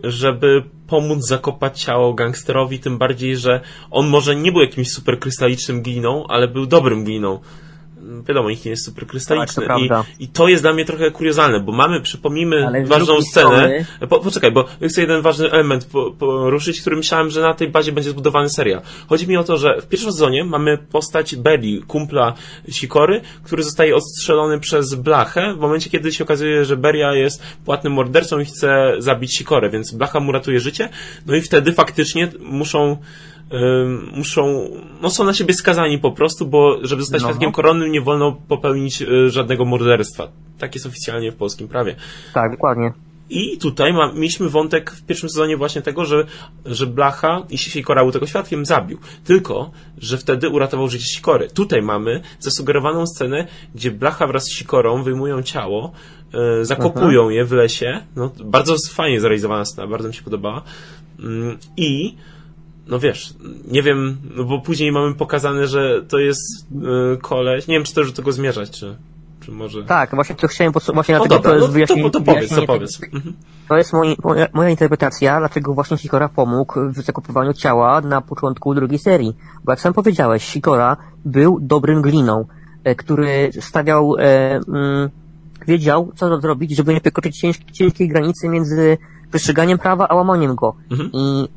żeby pomóc zakopać ciało gangsterowi, tym bardziej, że on może nie był jakimś super krystalicznym gliną, ale był dobrym gliną wiadomo, ich nie jest super krystaliczny. Tak, I, I to jest dla mnie trochę kuriozalne, bo mamy, przypomnijmy, Ale ważną scenę. Po, poczekaj, bo chcę jeden ważny element poruszyć, który myślałem, że na tej bazie będzie zbudowany serial. Chodzi mi o to, że w pierwszym sezonie mamy postać Belly, kumpla Sikory, który zostaje odstrzelony przez Blachę w momencie, kiedy się okazuje, że Beria jest płatnym mordercą i chce zabić Sikorę, więc Blacha mu ratuje życie. No i wtedy faktycznie muszą muszą, no są na siebie skazani po prostu, bo żeby zostać no. świadkiem koronnym nie wolno popełnić y, żadnego morderstwa. Tak jest oficjalnie w polskim prawie. Tak, dokładnie. I tutaj ma, mieliśmy wątek w pierwszym sezonie właśnie tego, że, że Blacha i Sikora był tego świadkiem, zabił. Tylko, że wtedy uratował życie Sikory. Tutaj mamy zasugerowaną scenę, gdzie Blacha wraz z Sikorą wyjmują ciało, e, zakopują Aha. je w lesie. No, bardzo fajnie zrealizowana scena, bardzo mi się podobała. Mm, I no wiesz, nie wiem, no bo później mamy pokazane, że to jest yy, koleś, nie wiem, czy to już do tego zmierzać, czy, czy może... Tak, właśnie to chciałem, właśnie dlatego dobra, to jest no, wyjaśnienie... To, to powiedz, to powiedz. Mhm. To jest moi, moja, moja, interpretacja, dlaczego właśnie Sikora pomógł w zakupowaniu ciała na początku drugiej serii. Bo jak sam powiedziałeś, Sikora był dobrym gliną, e, który stawiał... E, mm, wiedział, co zrobić, żeby nie przekroczyć ciężkiej granicy między przestrzeganiem prawa, a łamaniem go. Mhm. I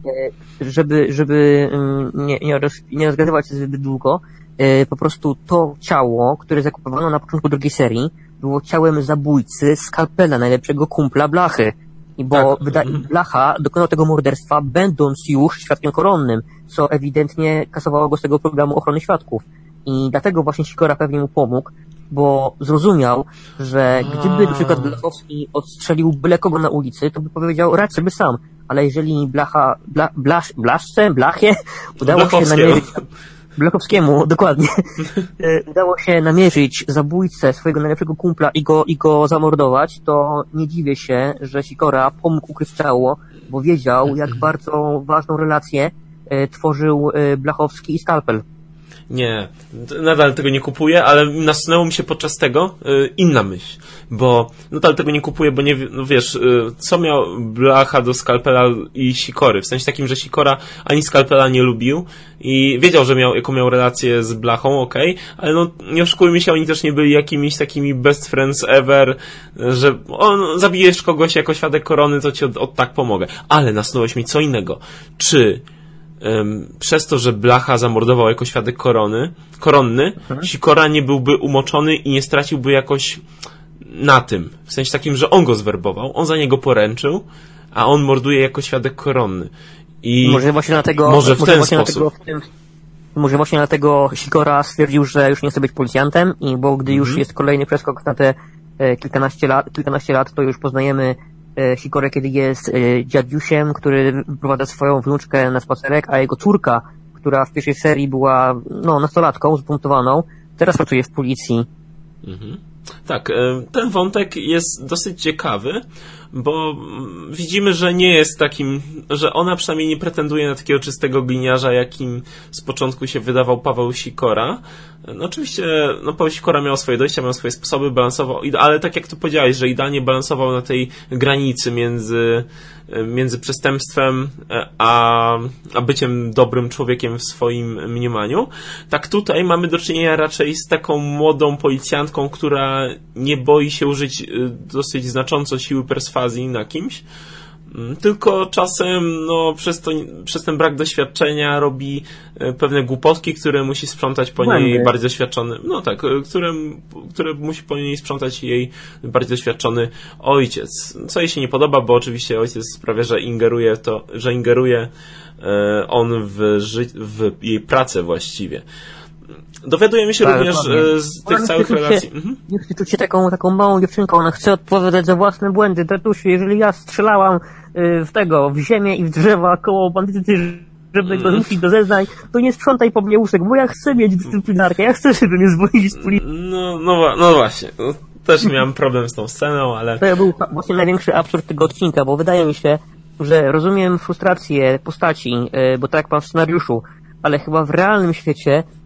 e, żeby, żeby mm, nie, nie, roz, nie rozgadywać się zbyt długo, e, po prostu to ciało, które zakupowano na początku drugiej serii, było ciałem zabójcy skalpela, najlepszego kumpla Blachy. I bo tak. Mhm. Blacha dokonał tego morderstwa, będąc już świadkiem koronnym, co ewidentnie kasowało go z tego programu ochrony świadków. I dlatego właśnie Sikora pewnie mu pomógł, bo zrozumiał, że gdyby na przykład Blachowski odstrzelił byle kogo na ulicy, to by powiedział, radź sobie sam. Ale jeżeli Blacha, bla, blasz, Blaszce, Blachie udało się namierzyć, Blachowskiemu, dokładnie, e, udało się namierzyć zabójcę swojego najlepszego kumpla i go, i go zamordować, to nie dziwię się, że Sikora pomógł ukryć ciało, bo wiedział, jak bardzo ważną relację e, tworzył e, Blachowski i Skalpel. Nie, nadal tego nie kupuję, ale nasunęło mi się podczas tego y, inna myśl, bo nadal tego nie kupuję, bo nie, no wiesz, y, co miał Blacha do Skalpela i Sikory, w sensie takim, że Sikora ani Skalpela nie lubił i wiedział, że miał, jaką miał relację z Blachą, okej, okay, ale no nie oszukujmy się, oni też nie byli jakimiś takimi best friends ever, że on, zabijesz kogoś jako świadek korony, to ci od, od tak pomogę. Ale nasunąłeś mi co innego. Czy przez to, że Blacha zamordował jako świadek korony, koronny, mhm. Sikora nie byłby umoczony i nie straciłby jakoś na tym. W sensie takim, że on go zwerbował, on za niego poręczył, a on morduje jako świadek koronny. I może właśnie dlatego, może w może ten sposób. Może właśnie dlatego Sikora stwierdził, że już nie chce być policjantem, i bo gdy już mhm. jest kolejny przeskok na te e, kilkanaście lat, kilkanaście lat, to już poznajemy e, Sikorę, kiedy jest e, dziadziusiem, który wyprowadza swoją wnuczkę na spacerek, a jego córka, która w pierwszej serii była no, nastolatką, zbuntowaną, teraz pracuje w policji. Mhm. Tak, e, ten wątek jest dosyć ciekawy, bo widzimy, że nie jest takim, że ona przynajmniej nie pretenduje na takiego czystego gliniarza, jakim z początku się wydawał Paweł Sikora. No oczywiście, no Paweł Sikora miał swoje dojścia, miał swoje sposoby, balansował, ale tak jak to powiedziałeś, że idealnie balansował na tej granicy między, między przestępstwem a, a byciem dobrym człowiekiem w swoim mniemaniu. Tak tutaj mamy do czynienia raczej z taką młodą policjantką, która nie boi się użyć e, dosyć znacząco siły perswazji na kimś, Mm, tylko czasem no, przez, to, przez ten brak doświadczenia robi e, pewne głupotki, które musi sprzątać po Błędy. niej bardziej doświadczony, no tak, e, które, które musi po niej sprzątać jej bardziej doświadczony ojciec. Co jej się nie podoba, bo oczywiście ojciec sprawia, że ingeruje to, że ingeruje e, on w, ży- w jej pracę właściwie. Dowiadujemy się tak, również dokładnie. z tych ona całych relacji. Mhm. Nie chce czuć się taką, taką małą dziewczynką, ona chce odpowiadać za własne błędy. Tatusiu, jeżeli ja strzelałam y, w tego, w ziemię i w drzewa koło bandyty, żeby go zmusić do zeznań, to nie sprzątaj po mnie łóżek, bo ja chcę mieć dyscyplinarkę, ja chcę, żeby mnie zwolnić z policji. No, no, no właśnie. No, też miałem problem z tą sceną, ale... To był właśnie największy absurd tego odcinka, bo wydaje mi się, że rozumiem frustrację postaci, y, bo tak jak pan w scenariuszu, ale chyba w realnym świecie E,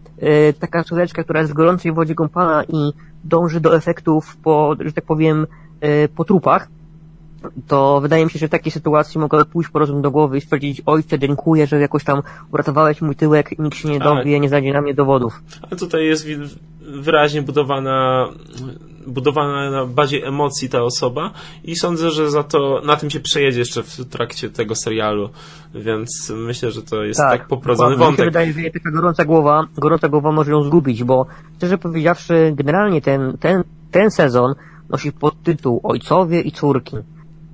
taka córeczka, która jest w gorącej wodzie kąpana i dąży do efektów po, że tak powiem, e, po trupach, to wydaje mi się, że w takiej sytuacji mogę pójść po rozum do głowy i stwierdzić, ojcze, dziękuję, że jakoś tam uratowałeś mój tyłek, nikt się nie dowie, nie znajdzie na mnie dowodów. Ale tutaj jest wyraźnie budowana budowana na bazie emocji ta osoba i sądzę, że za to na tym się przejedzie jeszcze w trakcie tego serialu, więc myślę, że to jest tak, tak poprowadzony wątek. Mi się wydaje, że taka gorąca głowa, gorąca głowa może ją zgubić, bo szczerze powiedziawszy, generalnie ten, ten, ten sezon nosi podtytuł Ojcowie i córki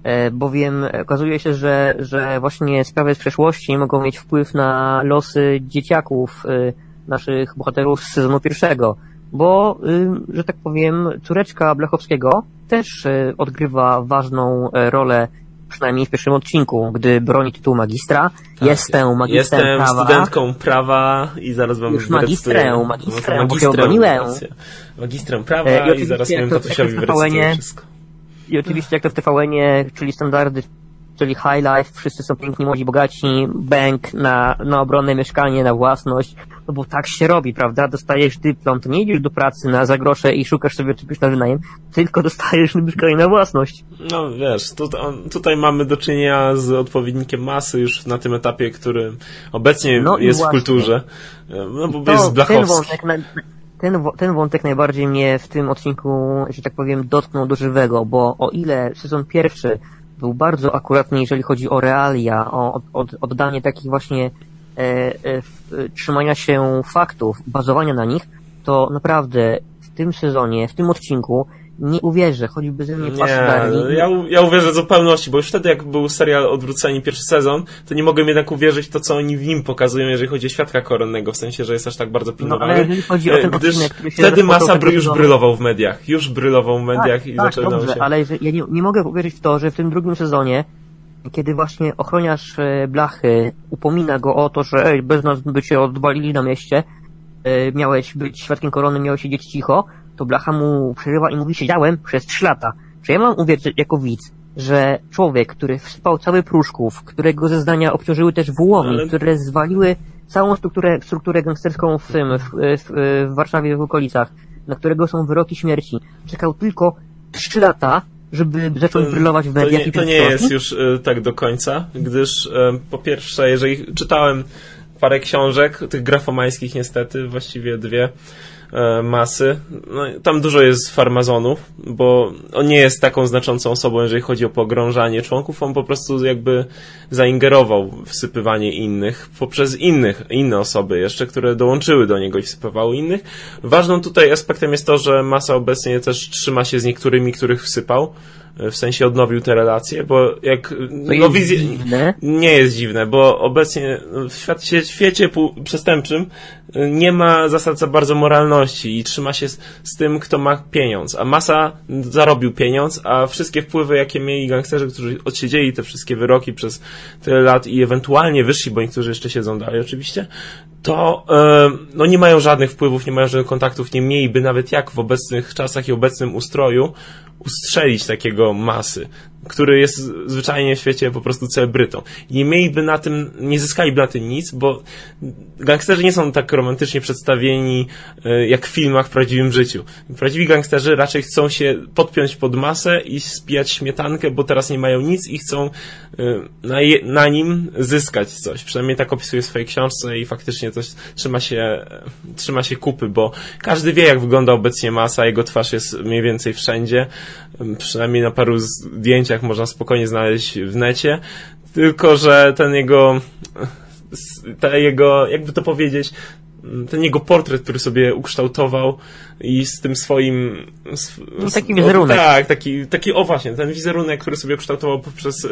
e, bowiem okazuje się, że, że właśnie sprawy z przeszłości mogą mieć wpływ na losy dzieciaków e, naszych bohaterów z sezonu pierwszego bo, że tak powiem, córeczka Blechowskiego też y, odgrywa ważną e, rolę przynajmniej w pierwszym odcinku, gdy broni tytuł magistra. Tak, jestem magistrem Jestem prawa. studentką prawa i zaraz wam Już magistrem, magistrem, bo się obroniłem. Magistrem prawa e, i, i zaraz miałem tatusiowi wreszcie wszystko. I oczywiście jak to w TVN-ie, czyli standardy czyli high life, wszyscy są piękni, młodzi, bogaci, bank na, na obronne mieszkanie, na własność, no bo tak się robi, prawda? Dostajesz dyplom, to nie idziesz do pracy na zagrosze i szukasz sobie czegoś na wynajem, tylko dostajesz mieszkanie na własność. No wiesz, tutaj, tutaj mamy do czynienia z odpowiednikiem masy już na tym etapie, który obecnie no jest w kulturze, no bo to, jest Blachowski. Ten, ten wątek najbardziej mnie w tym odcinku, że tak powiem, dotknął do żywego, bo o ile sezon pierwszy był bardzo akuratny, jeżeli chodzi o realia, o od, oddanie takich właśnie e, e, trzymania się faktów, bazowania na nich, to naprawdę w tym sezonie, w tym odcinku nie uwierzę, choćby ze mnie nie, ja, ja uwierzę w pełności, bo już wtedy jak był serial Odwróceni pierwszy sezon, to nie mogłem jednak uwierzyć to, co oni w nim pokazują, jeżeli chodzi o świadka koronnego, w sensie, że jest aż tak bardzo pilnowany. No, ale jeżeli chodzi o ten gdyż odcinek, który się wtedy Masa bry już brylował w mediach, już brylował w mediach tak, i tak, zaczynał dobrze, się... ale ja nie, nie mogę uwierzyć w to, że w tym drugim sezonie kiedy właśnie ochroniarz e, blachy upomina go o to, że ej, bez nas by cię odwalili na mieście, e, miałeś być świadkiem korony, miałeś siedzieć cicho, to Blacha mu przerywa i mówi, siedziałem przez trzy lata. Czy ja mam uwierzyć jako widz, że człowiek, który wspał cały Pruszków, którego zeznania obciążyły też Wołomi, Ale... które zwaliły całą strukturę, strukturę gangsterską w tym, w, w, w Warszawie w okolicach, na którego są wyroki śmierci, czekał tylko trzy lata, żeby zacząć brylować w mediach to nie, to nie jest już y, tak do końca, gdyż y, po pierwsze, jeżeli czytałem parę książek, tych grafomańskich niestety, właściwie dwie, masy. No, tam dużo jest farmazonów, bo on nie jest taką znaczącą osobą, jeżeli chodzi o pogrążanie członków, on po prostu jakby zaingerował w wsypywanie innych poprzez innych, inne osoby jeszcze, które dołączyły do niego i wsypywały innych. Ważną tutaj aspektem jest to, że masa obecnie też trzyma się z niektórymi, których wsypał w sensie odnowił te relacje, bo jak... To jest wizje, dziwne. Nie jest dziwne, bo obecnie w świecie, świecie przestępczym y, nie ma zasad za bardzo moralności i trzyma się z, z, tym, kto ma pieniądz. A masa zarobił pieniądz, a wszystkie wpływy, jakie mieli gangsterzy, którzy odsiedzieli te wszystkie wyroki przez tyle lat i ewentualnie wyszli, bo niektórzy jeszcze siedzą dalej oczywiście, to yy, no nie mają żadnych wpływów, nie mają żadnych kontaktów, nie mieliby nawet jak w obecnych czasach i obecnym ustroju ustrzelić takiego masy, który jest zwyczajnie w świecie po prostu celebrytą. Nie mieliby na tym, nie zyskaliby na tym nic, bo gangsterzy nie są tak romantycznie przedstawieni e, jak w filmach w prawdziwym życiu. Prawdziwi gangsterzy raczej chcą się podpiąć pod masę i spijać śmietankę, bo teraz nie mają nic i chcą e, na, je, na nim zyskać coś. Przynajmniej tak opisuje w swojej książce i faktycznie coś trzyma się, trzyma się kupy, bo każdy wie jak wygląda obecnie masa, jego twarz jest mniej więcej wszędzie przynajmniej na paru zdjęciach można spokojnie znaleźć w necie, tylko że ten jego, ta jego, jakby to powiedzieć, ten jego portret, który sobie ukształtował i z tym swoim... No, taki wizerunek. tak, taki, taki, o właśnie, ten wizerunek, który sobie ukształtował poprzez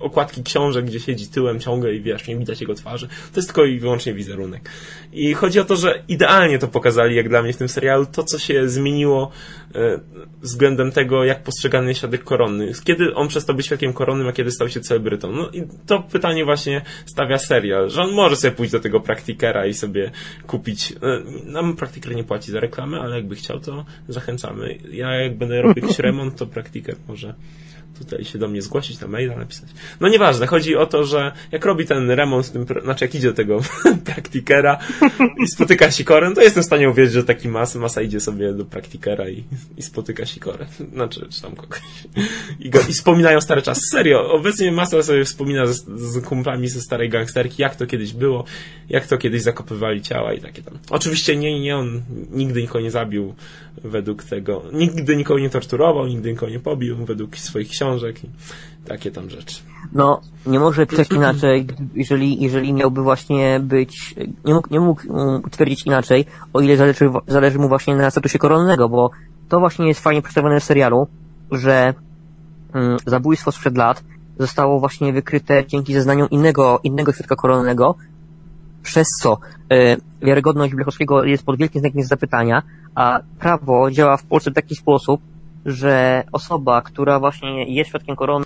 okładki książek, gdzie siedzi tyłem ciągle i wiesz, nie widać jego twarzy. To jest tylko i wyłącznie wizerunek. I chodzi o to, że idealnie to pokazali, jak dla mnie w tym serialu, to co się zmieniło e, względem tego, jak postrzegany jest świadek koronny. Kiedy on przestał być świadkiem koronnym, a kiedy stał się celebrytą. No i to pytanie właśnie stawia serial, że on może sobie pójść do tego praktikera i sobie kupić, e, nam praktiker nie płaci za reklamę, ale jakby chciał, to zachęcamy. Ja jak będę robił jakiś remont, to praktiker może tutaj się do mnie zgłosić, na maila napisać. No nieważne, chodzi o to, że jak robi ten remont, tym, znaczy jak idzie do tego praktikera i spotyka Sikorę, to jestem w stanie uwierzyć, że taki mas, masa idzie sobie do praktikera i, i spotyka Sikorę. Znaczy, czy tam kogoś. I, go, I wspominają stary czas. Serio, obecnie masa sobie wspomina z, z kumplami ze starej gangsterki, jak to kiedyś było, jak to kiedyś zakopywali ciała i takie tam. Oczywiście nie, nie, on nigdy nikogo nie zabił według tego, nigdy nikogo nie torturował, nigdy nikogo nie pobił według swoich książek książek i takie tam rzeczy. No, nie może pisać inaczej, jeżeli, jeżeli miałby właśnie być, nie mógł, nie mógł twierdzić inaczej, o ile zależy, zależy mu właśnie na statusie koronnego, bo to właśnie jest fajnie przedstawione w serialu, że mm, zabójstwo sprzed lat zostało właśnie wykryte dzięki zeznaniom innego, innego świadka koronnego, przez co y, wiarygodność Blechowskiego jest pod wielkim znakiem zapytania, a prawo działa w Polsce w taki sposób, że osoba, która właśnie jest świadkiem korony,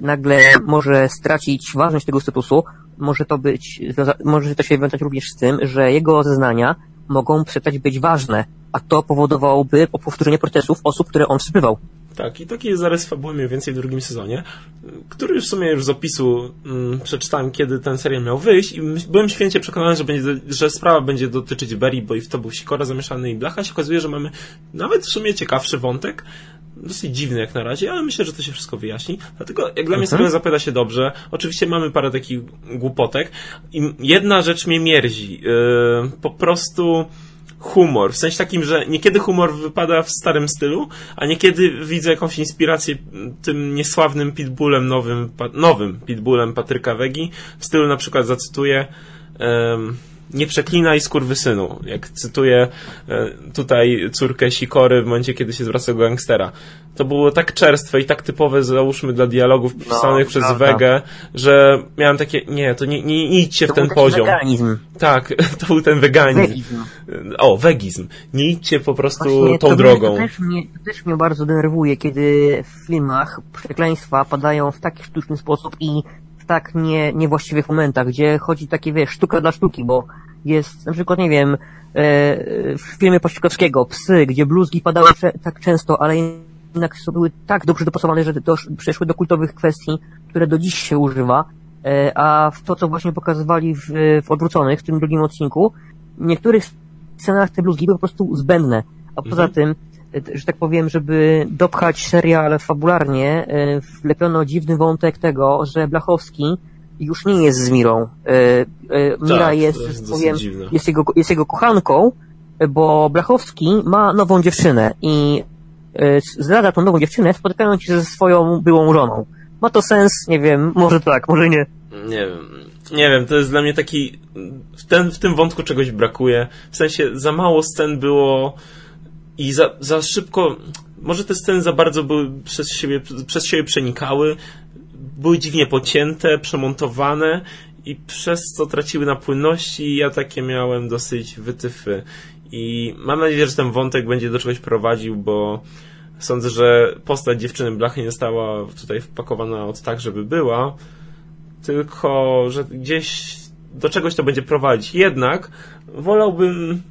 nagle może stracić ważność tego statusu, może to być, może to się wiązać również z tym, że jego zeznania mogą przestać być ważne, a to powodowałoby powtórzenie protestów osób, które on wsypywał. Tak, i taki jest zarys fabuły mniej więcej w drugim sezonie, który w sumie już z opisu mm, przeczytałem, kiedy ten serial miał wyjść i byłem święcie przekonany, że, będzie, że sprawa będzie dotyczyć Berry, bo i w to był Sikora zamieszany i Blacha. się okazuje, że mamy nawet w sumie ciekawszy wątek, dosyć dziwny jak na razie, ale myślę, że to się wszystko wyjaśni. Dlatego, jak dla mnie mhm. zapowiada się dobrze. Oczywiście mamy parę takich głupotek i jedna rzecz mnie mierzi. Yy, po prostu humor. W sensie takim, że niekiedy humor wypada w starym stylu, a niekiedy widzę jakąś inspirację tym niesławnym pitbullem nowym, nowym pitbullem Patryka Wegi. W stylu na przykład zacytuję um, nie przeklinaj skurwysynu. Jak cytuję e, tutaj córkę Sikory w momencie, kiedy się zwraca do gangstera. To było tak czerstwe i tak typowe, załóżmy, dla dialogów no, pisanych no, przez prawda. Wegę, że miałem takie, nie, to nie, nie, nie idźcie to w ten poziom. Weganizm. Tak, to był ten weganizm. Wegizm. O, wegizm. Nie idźcie po prostu Właśnie, tą to drogą. to, też mnie, to też mnie bardzo denerwuje, kiedy w filmach przekleństwa padają w taki sztuczny sposób i w tak nie, niewłaściwych momentach, gdzie chodzi takie, wiesz, sztuka dla sztuki, bo jest na przykład, nie wiem, e, w filmie Pościkowskiego, Psy, gdzie bluzgi padały tak często, ale jednak były tak dobrze dopasowane, że to przeszły do kultowych kwestii, które do dziś się używa, e, a w to, co właśnie pokazywali w, w Odwróconych, w tym drugim odcinku, w niektórych scenach te bluzgi były po prostu zbędne, a poza mhm. tym że tak powiem, żeby dopchać serial fabularnie, e, wlepiono dziwny wątek tego, że Blachowski już nie jest z Mirą. Mira Tak, jest, jest dosyć powiem, dziwne. jest jego, jest jego kochanką, bo Blachowski ma nową dziewczynę i e, zdradza tą nową dziewczynę, spotykając się ze swoją byłą żoną. Ma to sens? Nie wiem, może tak, może nie. Nie wiem. Nie wiem, to jest dla mnie taki. W, ten, w tym wątku czegoś brakuje. W sensie za mało scen było i za, za szybko. Może te sceny za bardzo były przez siebie, przez siebie przenikały, były dziwnie pocięte, przemontowane i przez co traciły na płynności. i Ja takie miałem dosyć wytyfy. I mam nadzieję, że ten wątek będzie do czegoś prowadził, bo sądzę, że postać dziewczyny Blachy nie została tutaj wpakowana od tak, żeby była tylko że gdzieś do czegoś to będzie prowadzić. Jednak wolałbym.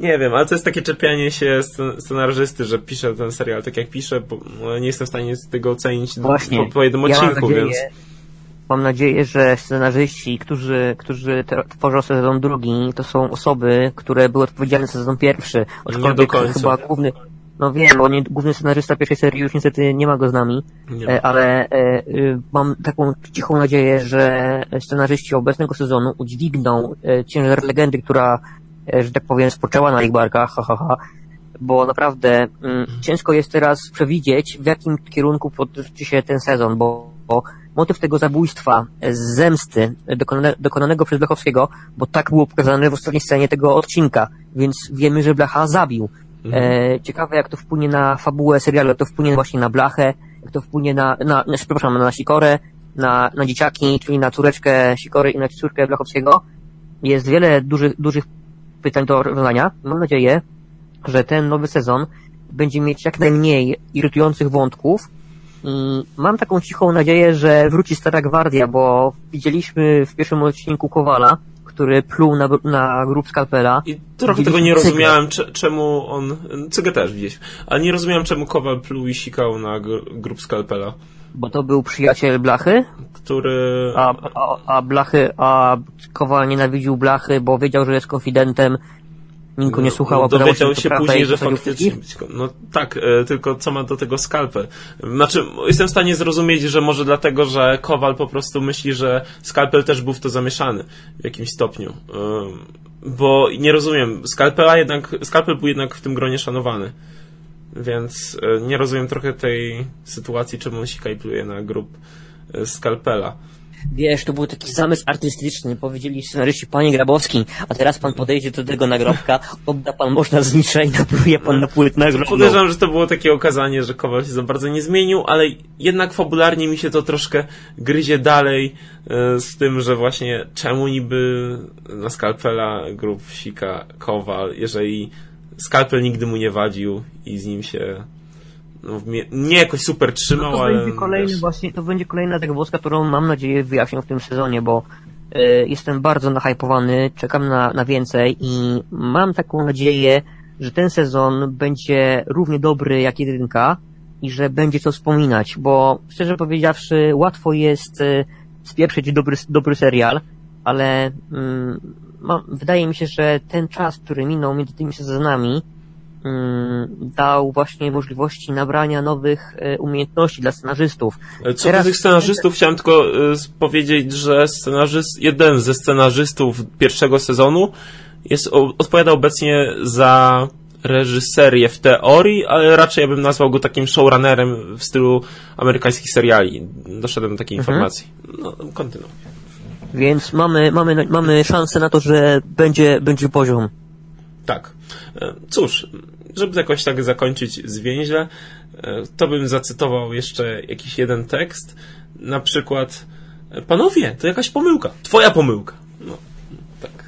Nie wiem, ale to jest takie czepianie się scen- scenarzysty, że pisze ten serial tak jak pisze, bo no, nie jestem w stanie tego ocenić Właśnie. po, po jednym odcinku, więc. Mam nadzieję, że scenarzyści, którzy, którzy tworzą sezon drugi, to są osoby, które były odpowiedzialne za sezon pierwszy. Nie do końca. chyba główny, no wiem, bo nie, główny scenarzysta pierwszej serii już niestety nie ma go z nami, Nie. e, ale e, y, mam taką cichą nadzieję, że scenarzyści obecnego sezonu udźwigną e, ciężar legendy, która, że tak powiem, spoczęła na ich barkach, ha, ha, ha, bo naprawdę mm, ciężko jest teraz przewidzieć, w jakim kierunku potoczy się ten sezon, bo, bo motyw tego zabójstwa, e, z zemsty e, dokonane, dokonanego przez Blachowskiego, bo tak było pokazane w ostatniej scenie tego odcinka, więc wiemy, że Blacha zabił. E, ciekawe, jak to wpłynie na fabułę serialu, jak to wpłynie właśnie na Blachę, jak to wpłynie na, na, na przepraszam, na Sikorę, na, na dzieciaki, czyli na córeczkę Sikory i na córkę Blachowskiego. Jest wiele dużych, dużych pytań do rozwiązania. Mam nadzieję, że ten nowy sezon będzie mieć jak najmniej irytujących wątków mam taką cichą nadzieję, że wróci Stara Gwardia, bo widzieliśmy w pierwszym odcinku Kowala, który pluł na, na grób Skalpela. I trochę tego nie rozumiałem, cze- czemu on. Cygę też widzieliśmy, ale nie rozumiałem, czemu Kowal pluł i sikał na gr- grób skalpela, Bo to był przyjaciel Blachy, który. a, a, a Blachy, a Kowal nienawidził Blachy, bo wiedział, że jest konfidentem. Nikt go nie słuchał, no, dowiedział się prawda później, że faktycznie. No tak, e, tylko co ma do tego skalpel? Znaczy, jestem w stanie zrozumieć, że może dlatego, że Kowal po prostu myśli, że skalpel też był w to zamieszany w jakimś stopniu. Ym, Bo nie rozumiem, skalpela jednak, skalpel był jednak w tym gronie szanowany. Więc e, nie rozumiem trochę tej sytuacji, czemu on sika i pluje na grób e, skalpela. Wiesz, to był taki zamysł artystyczny, powiedzieli scenaryści, panie Grabowski, a teraz pan podejdzie do tego nagrobka, odda pan można znicze i napluje pan na płyt nagrobną. Podejrzewam, że to było takie okazanie, że Kowal się za bardzo nie zmienił, ale jednak fabularnie mi się to troszkę gryzie dalej e, z tym, że właśnie czemu niby na Skalpela grób sika Kowal, jeżeli Skalpel nigdy mu nie wadził i z nim się no, nie jakoś super trzymał, No to ale będzie kolejny wiesz, właśnie, to będzie kolejna zagwozdka, którą mam nadzieję wyjaśnią w tym sezonie, bo e, jestem bardzo nahypowany, czekam na, na więcej i mam taką nadzieję, że ten sezon będzie równie dobry jak jedynka i że będzie co wspominać, bo szczerze powiedziawszy łatwo jest e, spieprzyć dobry, dobry serial, ale mm, mam, wydaje mi się, że ten czas, który minął między tymi sezonami, mm, dał właśnie możliwości nabrania nowych e, umiejętności dla scenarzystów. Co Teraz- do tych scenarzystów, chciałem tylko y, powiedzieć, że scenarzyst, jeden ze scenarzystów pierwszego sezonu jest, odpowiada obecnie za reżyserię w teorii, ale raczej ja bym nazwał go takim showrunnerem w stylu amerykańskich seriali. Doszedłem do takiej Mhm. informacji. No, kontynuuj. Więc mamy, mamy, mamy szansę na to, że będzie, będzie poziom. Tak. E, Cóż, żeby jakoś tak zakończyć zwięźle, e, to bym zacytował jeszcze jakiś jeden tekst. Na przykład, e, panowie, to jakaś pomyłka. Twoja pomyłka. No, tak.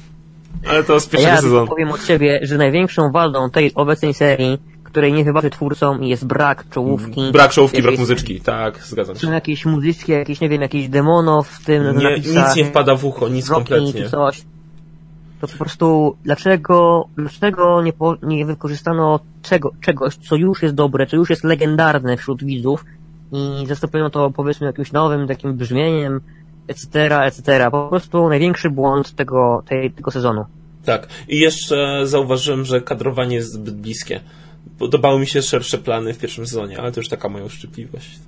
Ale to z pierwszego ja sezonu. powiem od siebie, że największą waldą tej obecnej serii, której nie wybaczę twórcom, jest brak czołówki. Brak czołówki, brak Jakieś- muzyczki. Tak, zgadzam Są się. jakieś muzyczki, jakieś, nie wiem, jakieś demonów w tym Nie, napisach, nic nie wpada w ucho, nic kompletnie. coś. To po prostu dlaczego, dlaczego nie, po, nie wykorzystano czego, czegoś, co już jest dobre, co już jest legendarne wśród widzów i zastąpiono to powiedzmy jakimś nowym takim brzmieniem, etc., etc. Po prostu największy błąd tego, tej, tego sezonu. Tak. I jeszcze zauważyłem, że kadrowanie jest zbyt bliskie. Podobały mi się szersze plany w pierwszym sezonie, ale to już taka moja uszczypliwość.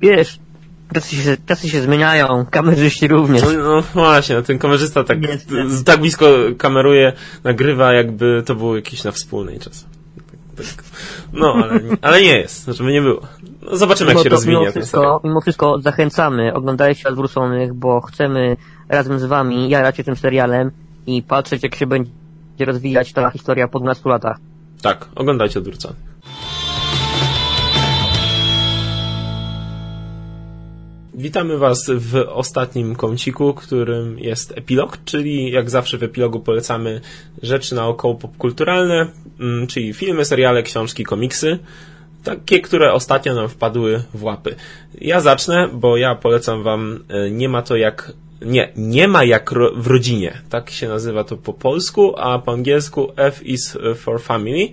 Wiesz, Czasy się, czasy się zmieniają, kamerzyści również. No, no właśnie, ten kamerzysta tak, tak blisko kameruje, nagrywa, jakby to było jakieś na wspólnej czas. Tak, tak. No, ale, ale nie jest, żeby nie było. No, zobaczymy, jak Mimo się to- rozwinie mimo wszystko, mimo wszystko zachęcamy, oglądajcie Odwróconych, bo chcemy razem z wami jarać się tym serialem i patrzeć, jak się będzie rozwijać ta historia po 12 latach. Tak, oglądajcie odwrócony. Witamy Was w ostatnim kąciku, którym jest epilog, czyli jak zawsze w epilogu polecamy rzeczy naokoło popkulturalne, mm, czyli filmy, seriale, książki, komiksy, takie, które ostatnio nam wpadły w łapy. Ja zacznę, bo ja polecam Wam e, Nie ma to jak nie, nie ma jak ro, w rodzinie. Tak się nazywa to po polsku, a po angielsku F is for family.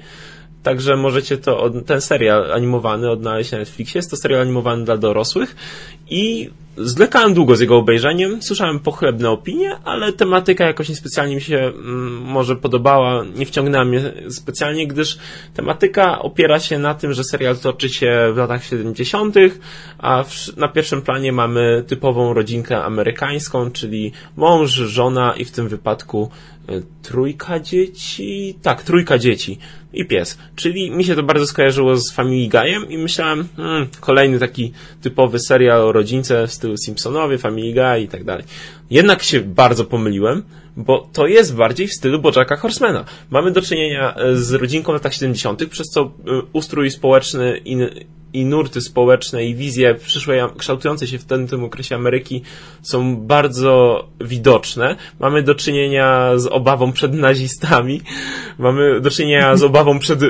Także możecie to, ten serial animowany odnaleźć na Netflixie. Jest to serial animowany dla dorosłych i zwlekałem długo z jego obejrzeniem. Słyszałem pochlebne opinie, ale tematyka jakoś niespecjalnie mi się mm, może podobała. Nie wciągnęła mnie specjalnie, gdyż tematyka opiera się na tym, że serial toczy się w latach 70., a w, na pierwszym planie mamy typową rodzinkę amerykańską, czyli mąż, żona i w tym wypadku e, trójka dzieci. Tak, trójka dzieci i pies. Czyli mi się to bardzo skojarzyło z Family Guy'em i myślałem, hmm, kolejny taki typowy serial o rodzince w stylu Simpsonowie, Family Guy i tak dalej. Jednak się bardzo pomyliłem, bo to jest bardziej w stylu Bojacka Horsemana. Mamy do czynienia e, z rodzinką w latach 70., przez co e, ustrój społeczny i, i nurty społeczne i wizje przyszłej, kształtujące się w tym, tym okresie Ameryki są bardzo widoczne. Mamy do czynienia z obawą przed nazistami, mamy do czynienia z obawą przed e,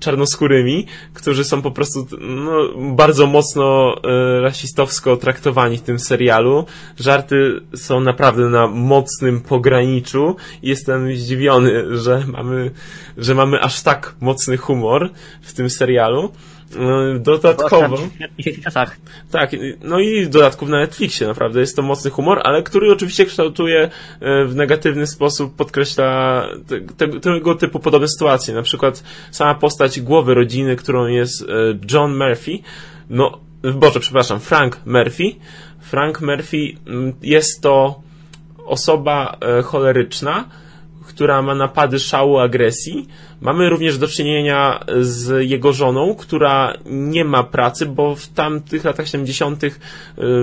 czarnoskórymi, którzy są po prostu no, bardzo mocno e, rasistowsko traktowani w tym serialu. Żarty są naprawdę na mocnym pograniczu. Jestem zdziwiony, że mamy, że mamy aż tak mocny humor w tym serialu. E, Dodatkowo. W dzisiejszych czasach. Tak, no i dodatków na Netflixie, naprawdę jest to mocny humor, ale który oczywiście kształtuje e, w negatywny sposób, podkreśla te, te, tego typu podobne sytuacje. Na przykład sama postać głowy rodziny, którą jest e, John Murphy, no, Boże, przepraszam, Frank Murphy. Frank Murphy mm, jest to osoba e, choleryczna, która ma napady szału, agresji. Mamy również do czynienia z jego żoną, która nie ma pracy, bo w tamtych latach 70. y,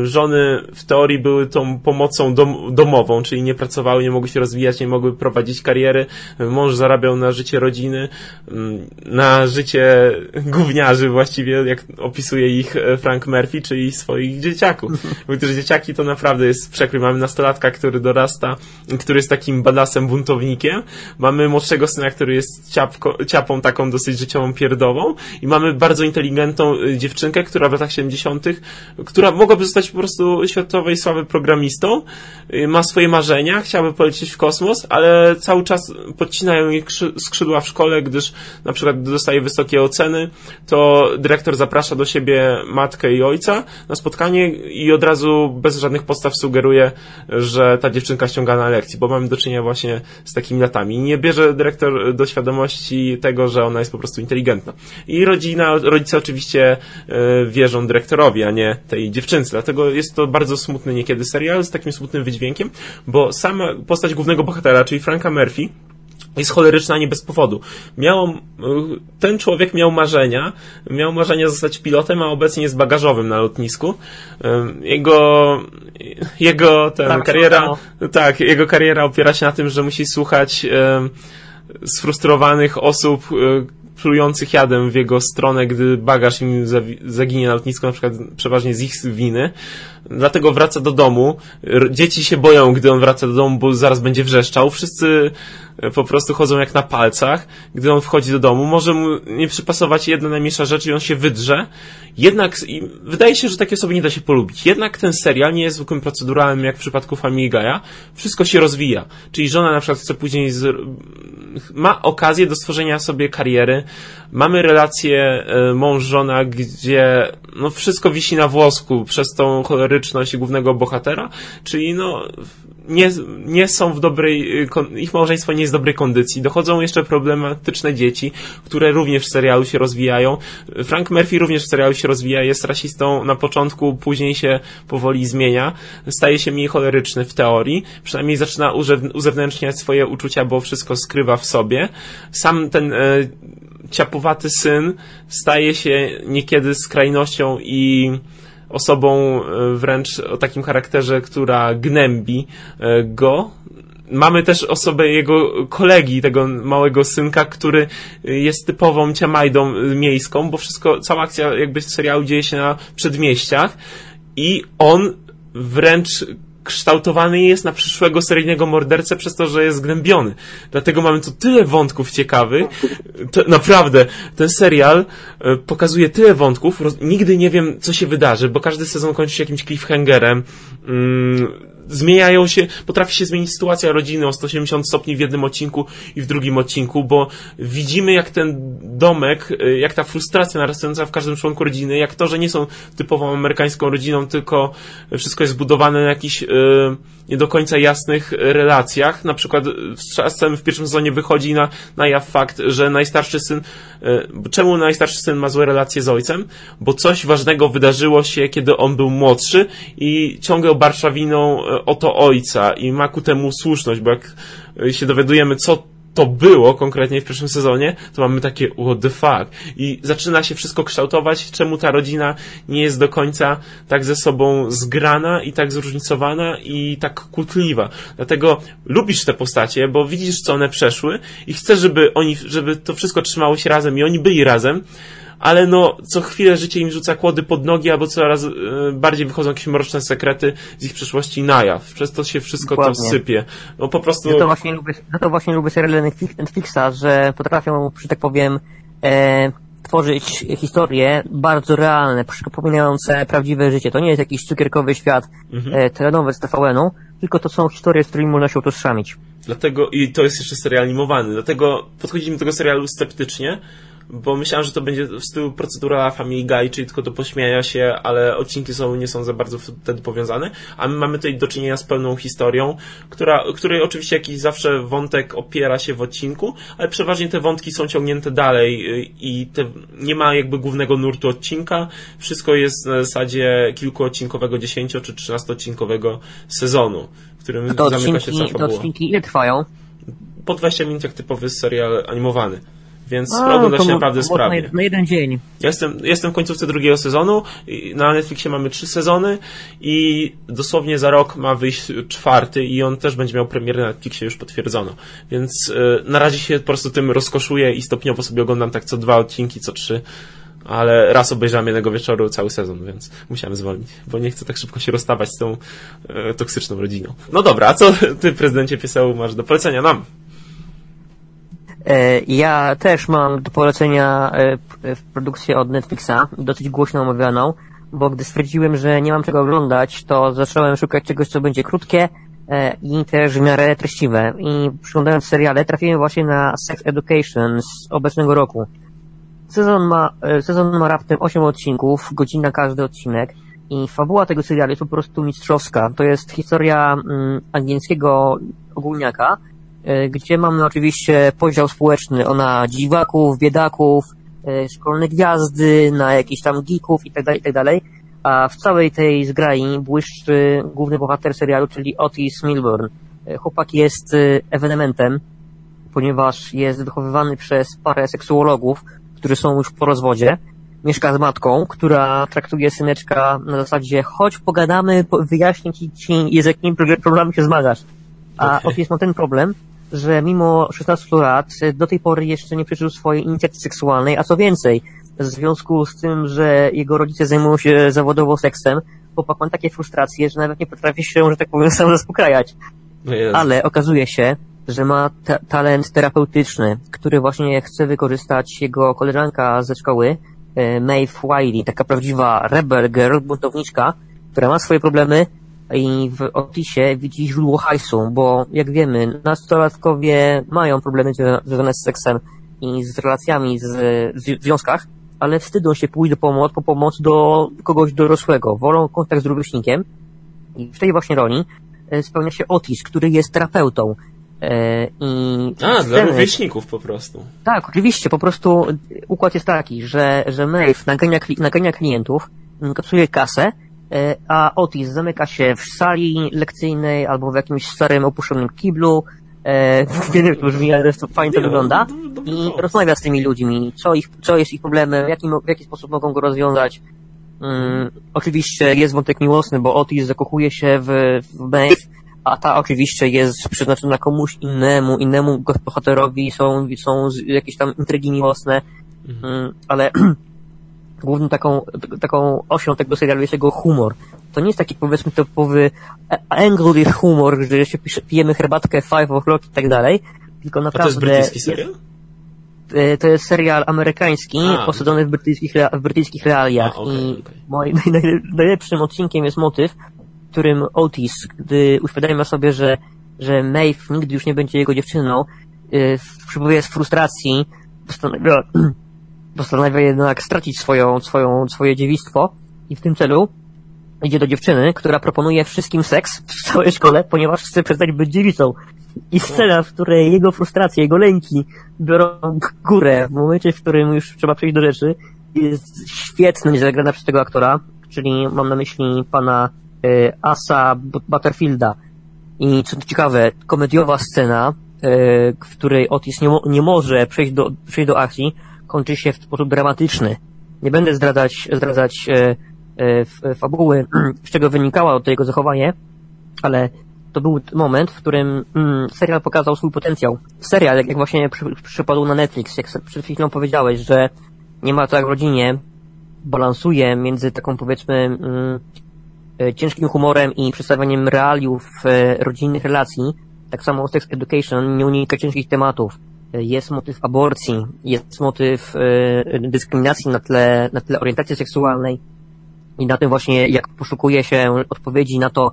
żony w teorii były tą pomocą dom, domową, czyli nie pracowały, nie mogły się rozwijać, nie mogły prowadzić kariery. Mąż zarabiał na życie rodziny, mm, na życie gówniarzy właściwie, jak opisuje ich e, Frank Murphy, czyli swoich dzieciaków. Bo też dzieciaki to naprawdę jest przekrój. Mamy nastolatka, który dorasta, który jest takim badasem, buntownikiem. Mamy młodszego syna, który jest ciapko, ciapą taką dosyć życiową pierdową i mamy bardzo inteligentną y, dziewczynkę, która w latach 70., która mogłaby zostać po prostu światowej sławy programistą, y, ma swoje marzenia, chciałaby polecieć w kosmos, ale cały czas podcinają jej krzy- skrzydła w szkole, gdyż na przykład dostaje wysokie oceny, to dyrektor zaprasza do siebie matkę i ojca na spotkanie i od razu bez żadnych podstaw sugeruje, że ta dziewczynka ściąga na lekcji, bo mamy do czynienia właśnie z takimi latami. Nie bierze dyrektor do świadomości tego, że ona jest po prostu inteligentna. I rodzina, rodzice oczywiście e, wierzą dyrektorowi, a nie tej dziewczynce. Dlatego jest to bardzo smutny niekiedy serial z takim smutnym wydźwiękiem, bo sama postać głównego bohatera, czyli Franka Murphy, jest choleryczna nie bez powodu. Miał, ten człowiek miał marzenia, miał marzenia zostać pilotem, a obecnie jest bagażowym na lotnisku. Ym, Jego, jego ten, Tak, kariera, no. tak, jego kariera opiera się na tym, że musi słuchać sfrustrowanych osób e, plujących jadem w jego stronę, gdy bagaż im zaginie na lotnisku, na przykład przeważnie z ich winy. Dlatego wraca do domu. Dzieci się boją, gdy on wraca do domu, bo zaraz będzie wrzeszczał. Wszyscy e, po prostu chodzą jak na palcach, gdy on wchodzi do domu. Może mu nie przypasować jedna najmniejsza rzecz i on się wydrze. Jednak wydaje się, że takie osoby nie da się polubić. Jednak ten serial nie jest zwykłym proceduralnym, jak w przypadku Family Guy'a. Wszystko się rozwija. Czyli żona na przykład chce później z, ma okazję do stworzenia sobie kariery. Mamy relację e, mąż-żona, gdzie no wszystko wisi na włosku przez tą cholery, choleryczność głównego bohatera, czyli no nie, nie są w dobrej, y, ich małżeństwo nie jest w dobrej kondycji. Dochodzą jeszcze problematyczne dzieci, które również w serialu się rozwijają. Frank Murphy również w serialu się rozwija, jest rasistą na początku, później się powoli zmienia. Staje się mniej choleryczny w teorii, przynajmniej zaczyna uzewnętrzniać swoje uczucia, bo wszystko skrywa w sobie. Sam ten e, ciapowaty syn staje się niekiedy skrajnością i osobą e, wręcz o takim charakterze, która gnębi e, go. Mamy też osobę jego kolegi, tego małego synka, który jest typową ciamajdą miejską, bo wszystko, cała akcja jakby serialu dzieje się na przedmieściach i on wręcz kształtowany jest na przyszłego seryjnego mordercę przez to, że jest gnębiony. Dlatego mamy tu tyle wątków ciekawych. To, naprawdę, ten serial e, pokazuje tyle wątków. Nigdy nie wiem, co się wydarzy, bo każdy sezon kończy się jakimś cliffhangerem. Mm, zmieniają się, potrafi się zmienić sytuacja rodziny o 180 stopni w jednym odcinku i w drugim odcinku, bo widzimy jak ten domek, y, jak ta frustracja narastająca w każdym członku rodziny, jak to, że nie są typową amerykańską rodziną, tylko wszystko jest zbudowane na jakichś yy, nie do końca jasnych relacjach. Na przykład czasem w pierwszym sezonie wychodzi na, na jaw fakt, że najstarszy syn, yy, czemu najstarszy syn ma złe relacje z ojcem? Bo coś ważnego wydarzyło się, kiedy on był młodszy i ciągle obarcza winą oto ojca i ma ku temu słuszność, bo jak się dowiadujemy, co to było konkretnie w pierwszym sezonie, to mamy takie what the fuck. I zaczyna się wszystko kształtować, czemu ta rodzina nie jest do końca tak ze sobą zgrana i tak zróżnicowana i tak kłótliwa. Dlatego lubisz te postacie, bo widzisz, co one przeszły i chcesz, żeby oni, żeby to wszystko trzymało się razem i oni byli razem, ale no, co chwilę życie im rzuca kłody pod nogi, albo coraz y, bardziej wychodzą jakieś mroczne sekrety z ich przeszłości na jaw. Przez to się wszystko Dokładnie. to sypie. No po prostu... Ja to właśnie lubię, ja to właśnie lubię seriale Netflixa, że potrafią, że tak powiem, e, tworzyć historie bardzo realne, przypominające prawdziwe życie. To nie jest jakiś cukierkowy świat mhm. e, telenowy z TVN-u, tylko to są historie, z którymi można się utożsamić. Dlatego, i to jest jeszcze serial animowany, dlatego podchodzimy do tego serialu sceptycznie, bo myślałem, że to będzie w stylu procedura Family Guy, czyli tylko do pośmiania się, ale odcinki są, nie są za bardzo wtedy powiązane, a my mamy tutaj do czynienia z pełną historią, która, której oczywiście jakiś zawsze wątek opiera się w odcinku, ale przeważnie te wątki są ciągnięte dalej y, i te, nie ma jakby głównego nurtu odcinka, wszystko jest na zasadzie kilkuodcinkowego, 10 czy 13 odcinkowego sezonu, w którym to zamyka odcinki, się cała fabuła. To odcinki ile trwają? Po 20 minut jak typowy serial animowany. Więc A, ogląda się naprawdę sprawnie. Na, na jeden dzień. Jestem, jestem w końcówce drugiego sezonu. Na Netflixie mamy trzy sezony i dosłownie za rok ma wyjść czwarty i on też będzie miał premierę na Netflixie już potwierdzono. Więc yy, na razie się po prostu tym rozkoszuję i stopniowo sobie oglądam tak co dwa odcinki, co trzy. Ale raz obejrzałem jednego wieczoru cały sezon, więc musiałem zwolnić, bo nie chcę tak szybko się rozstawać z tą e, toksyczną rodziną. No dobra, a co ty, prezydencie Pieseł, masz do polecenia nam? E, ja też mam do polecenia e, produkcję od Netflixa, dosyć głośno omawianą, bo gdy stwierdziłem, że nie mam czego oglądać, to zacząłem szukać czegoś, co będzie krótkie e, i też w miarę treściwe. I przyglądając seriale, trafiłem właśnie na Sex Education z obecnego roku. Sezon ma, sezon ma raptem 8 odcinków, godzina każdy odcinek i fabuła tego serialu jest po prostu mistrzowska. To jest historia mm, angielskiego ogólniaka, E, gdzie mamy oczywiście podział społeczny na dziwaków, biedaków, e, szkolne gwiazdy, na jakichś tam geeków itd., tak itd., tak a w całej tej zgrai błyszczy główny bohater serialu, czyli Otis Milburn. E, chłopak jest ewenementem, ponieważ jest wychowywany przez parę seksuologów, którzy są już po rozwodzie. Mieszka z matką, która traktuje syneczka na zasadzie chodź, pogadamy, wyjaśnię ci, ci z jakim problemem się zmagasz. A okay. Otis ma ten problem, że mimo 16 lat do tej pory jeszcze nie przeżył swojej inicjatywy seksualnej, a co więcej, w związku z tym, że jego rodzice zajmują się zawodowo seksem, chłopak ma takie frustracje, że nawet nie potrafi się, że tak powiem, sam zaspokajać. No Ale okazuje się, że ma ta talent terapeutyczny, który właśnie chce wykorzystać jego koleżanka ze szkoły, e, Maeve Wiley, taka prawdziwa rebel girl, buntowniczka, która ma swoje problemy, i w Otisie widzi źródło hajsu, bo jak wiemy, nastolatkowie mają problemy związane z seksem i z relacjami z, w związkach ale wstydzą się pójść do pomoc, po pomoc do kogoś dorosłego. Wolą kontakt z rówieśnikiem i w tej właśnie roli e, spełnia się Otis, który jest terapeutą. E, I A, sceny... dla rówieśników po prostu. Tak, oczywiście, po prostu układ jest taki, że, że Maeve nagania, nagania klientów, kapsuje kasę, e, a Otis zamyka się w sali lekcyjnej albo w jakimś starym opuszczonym kiblu, e, nie wiem, to brzmi, ale to fajnie to no, wygląda. i rozmawia z tymi ludźmi, co, ich, co jest ich problemem, w jaki, w jaki sposób mogą go rozwiązać. Um, oczywiście jest wątek miłosny, bo Otis zakochuje się w, w Maeve, a ta oczywiście jest przeznaczona komuś innemu, innemu bohaterowi, są, są jakieś tam intrygi miłosne, um, ale główną taką, taką osią tego serialu jest jego humor. To nie jest taki powiedzmy typowy English humor, że się pijemy herbatkę five o'clock i tak dalej, tylko naprawdę... A to jest brytyjski serial? E, to jest serial amerykański, A, posadzony w brytyjskich, w brytyjskich realiach. A, okay, I okay. moim najlepszym odcinkiem jest motyw, w którym Otis, gdy uświadamia sobie, że, że Maeve nigdy już nie będzie jego dziewczyną, yy, z frustracji, postanawia, postanawia jednak stracić swoją, swoją, swoje dziewictwo i w tym celu idzie do dziewczyny, która proponuje wszystkim seks w całej szkole, ponieważ chce przestać być dziewicą. I scena, w której jego frustracje, jego lęki biorą górę w momencie, w którym już trzeba przejść do rzeczy, jest świetnie zagrana przez tego aktora, czyli mam na myśli pana y, Asa Butterfielda. I co ciekawe, komediowa scena, y, w której Otis nie, nie może przejść do, przejść do akcji, kończy się w sposób dramatyczny. Nie będę zdradzać, zdradzać y, fabuły, z czego wynikało to jego zachowanie, ale to był moment, w którym mm, serial pokazał swój potencjał. Serial, jak, jak właśnie przy, przypadł na Netflix, jak przed chwilą powiedziałeś, że nie ma tak w rodzinie, balansuje między taką powiedzmy mm, e, ciężkim humorem i przedstawianiem realiów e, rodzinnych relacji, tak samo Sex Education nie unika ciężkich tematów. E, jest motyw aborcji, jest motyw dyskryminacji na tle, na tle orientacji seksualnej i na tym właśnie, jak poszukuje się odpowiedzi na to,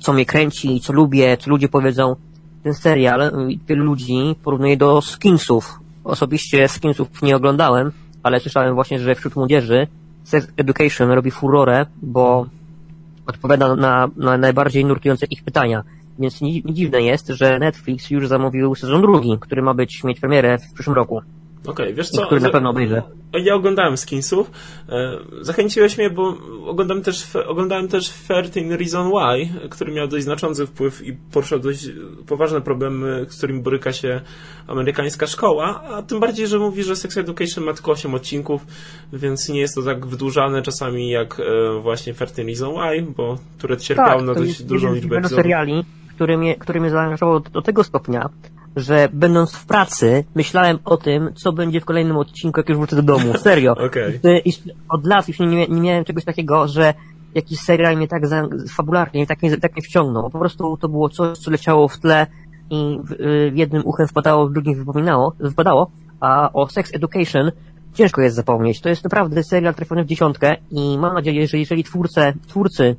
co mnie kręci, co lubię, co ludzie powiedzą. Ten serial wielu ludzi porównuje do Skinsów. Osobiście Skinsów nie oglądałem, ale słyszałem właśnie, że wśród młodzieży Sex Education robi furorę, bo odpowiada na, na najbardziej nurtujące ich pytania. Więc nie, nie dziwne jest, że Netflix już zamówił sezon drugi, który ma być mieć premierę w przyszłym roku. Okej, okay, wiesz co? Który na pewno obejrzę. Ja oglądałem Skinsów. E, zachęciłeś mnie, bo oglądałem też, oglądałem też 13 Reason Why, który miał dość znaczący wpływ i poruszał dość poważne problemy, z którymi boryka się amerykańska szkoła, a tym bardziej, że mówi, że Sex Education ma tylko 8 odcinków, więc nie jest to tak wydłużane czasami jak e, właśnie 13 Reason Why, bo które cierpiało tak, na dość dużą liczbę epizodów. seriali, który mnie, który mnie zaangażował do tego stopnia, że będąc w pracy, myślałem o tym, co będzie w kolejnym odcinku, jak już wrócę do domu. Serio. okay. Od lat już nie, nie miałem czegoś takiego, że jakiś serial mnie tak za, fabularnie tak nie, tak nie wciągnął. Po prostu to było coś, co leciało w tle i w, w jednym uchem wpadało, w drugim wypominało, wypadało, a o Sex Education ciężko jest zapomnieć. To jest naprawdę serial trafiony w dziesiątkę i mam nadzieję, że jeżeli twórcy, twórcy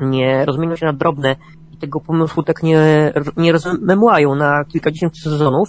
nie rozmienią się na drobne tego pomysłu tak nie, nie rozmemłają na kilkadziesiąt sezonów,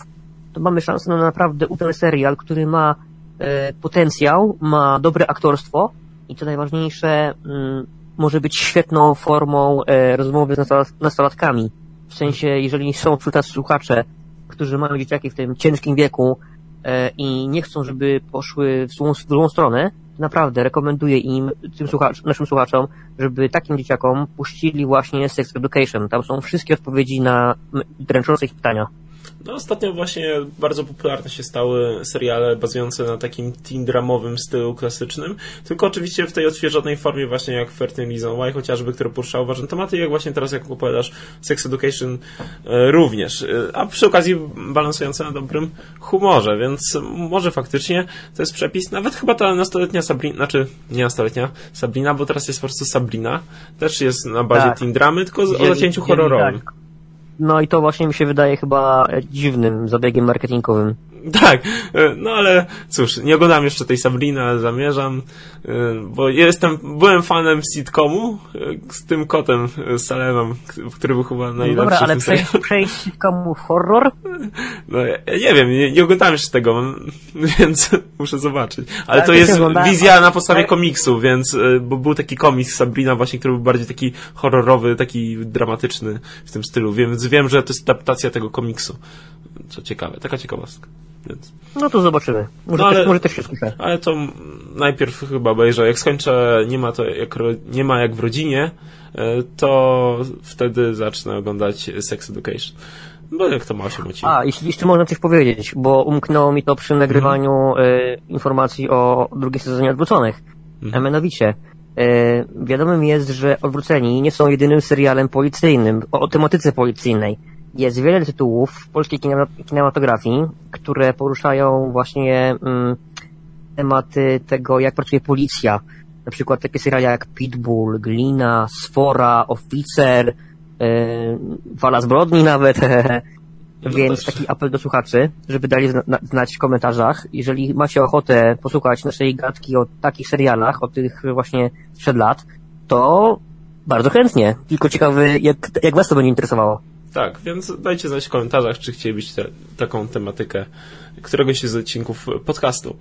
to mamy szansę na naprawdę udany serial, który ma e, potencjał, ma dobre aktorstwo i co najważniejsze, mm, może być świetną formą e, rozmowy z nastolatkami. W sensie, jeżeli są wśród nas słuchacze, którzy mają dzieciaki w tym ciężkim wieku e, i nie chcą, żeby poszły w złą, w złą stronę, naprawdę rekomenduję im, tym słuchacz, naszym słuchaczom, żeby takim dzieciakom puścili właśnie Sex Education. Tam są wszystkie odpowiedzi na dręczące ich pytania. No ostatnio właśnie bardzo popularne się stały seriale bazujące na takim teen dramowym stylu klasycznym, tylko oczywiście w tej odświeżonej formie właśnie jak 13 Reason Why chociażby, które poruszało ważne tematy, jak właśnie teraz jak opowiadasz Sex Education e, również, e, a przy okazji balansujące na dobrym humorze, więc może faktycznie to jest przepis, nawet chyba ta nastoletnia Sabrina, znaczy nie nastoletnia Sabrina, bo teraz jest po prostu Sabrina, też jest na bazie tak. teen dramy, tylko o zacięciu horrorowym. Tak. No i to właśnie mi się wydaje chyba dziwnym zabiegiem marketingowym. Tak, e, no ale cóż, nie oglądam jeszcze tej Sabrina, ale zamierzam, e, bo jestem, byłem fanem sitcomu e, z tym kotem Salemem, który był chyba najlepszy no Dobra, ale przejść, przejść z sitcomu w horror? No, ja nie wiem, nie, nie oglądałem jeszcze tego, więc muszę zobaczyć. Ale Ale to jest wizja na podstawie ale- komiksu, więc bo był taki komiks Sabrina właśnie, który był bardziej taki horrorowy, taki dramatyczny w tym stylu, więc wiem, że to jest adaptacja tego komiksu. Co ciekawe, taka ciekawostka. Więc. No to zobaczymy. Może, No, ale- też, może też się skuszę. Ale to najpierw chyba obejrzę. Jak skończę nie ma to jak, nie ma jak w rodzinie, e, to wtedy zacznę oglądać Sex Education. Bo jak to ma 8 odcinków. A, jeśli jeszcze można coś powiedzieć, bo umknęło mi to przy nagrywaniu e, informacji o drugiej sezonie Odwróconych. A mianowicie, e, wiadomym jest, że Odwróceni nie są jedynym serialem policyjnym o, o tematyce policyjnej. Jest wiele tytułów w polskiej kinema- kinematografii, które poruszają właśnie mm, tematy tego, jak pracuje policja. Na przykład takie seriale jak Pitbull, Glina, Sfora, Oficer, yy, Fala zbrodni nawet. No Więc taki apel do słuchaczy, żeby dali zna- na- znać w komentarzach. Jeżeli macie ochotę posłuchać naszej gadki o takich serialach, o tych właśnie sprzed lat, to bardzo chętnie. Tylko ciekawy, jak, jak was to będzie interesowało. Tak, więc dajcie znać w komentarzach, czy chcielibyście taką tematykę któregoś z odcinków podcastu.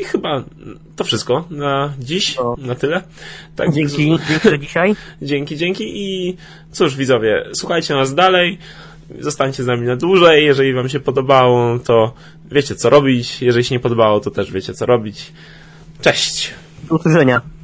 I chyba to wszystko na dziś, No. na tyle. Tak, Dzięki, dzięki za dzisiaj. Dzięki, dzięki i cóż widzowie, słuchajcie nas dalej, zostańcie z nami na dłużej, jeżeli wam się podobało, to wiecie co robić, jeżeli się nie podobało, to też wiecie co robić. Cześć! Do usłyszenia.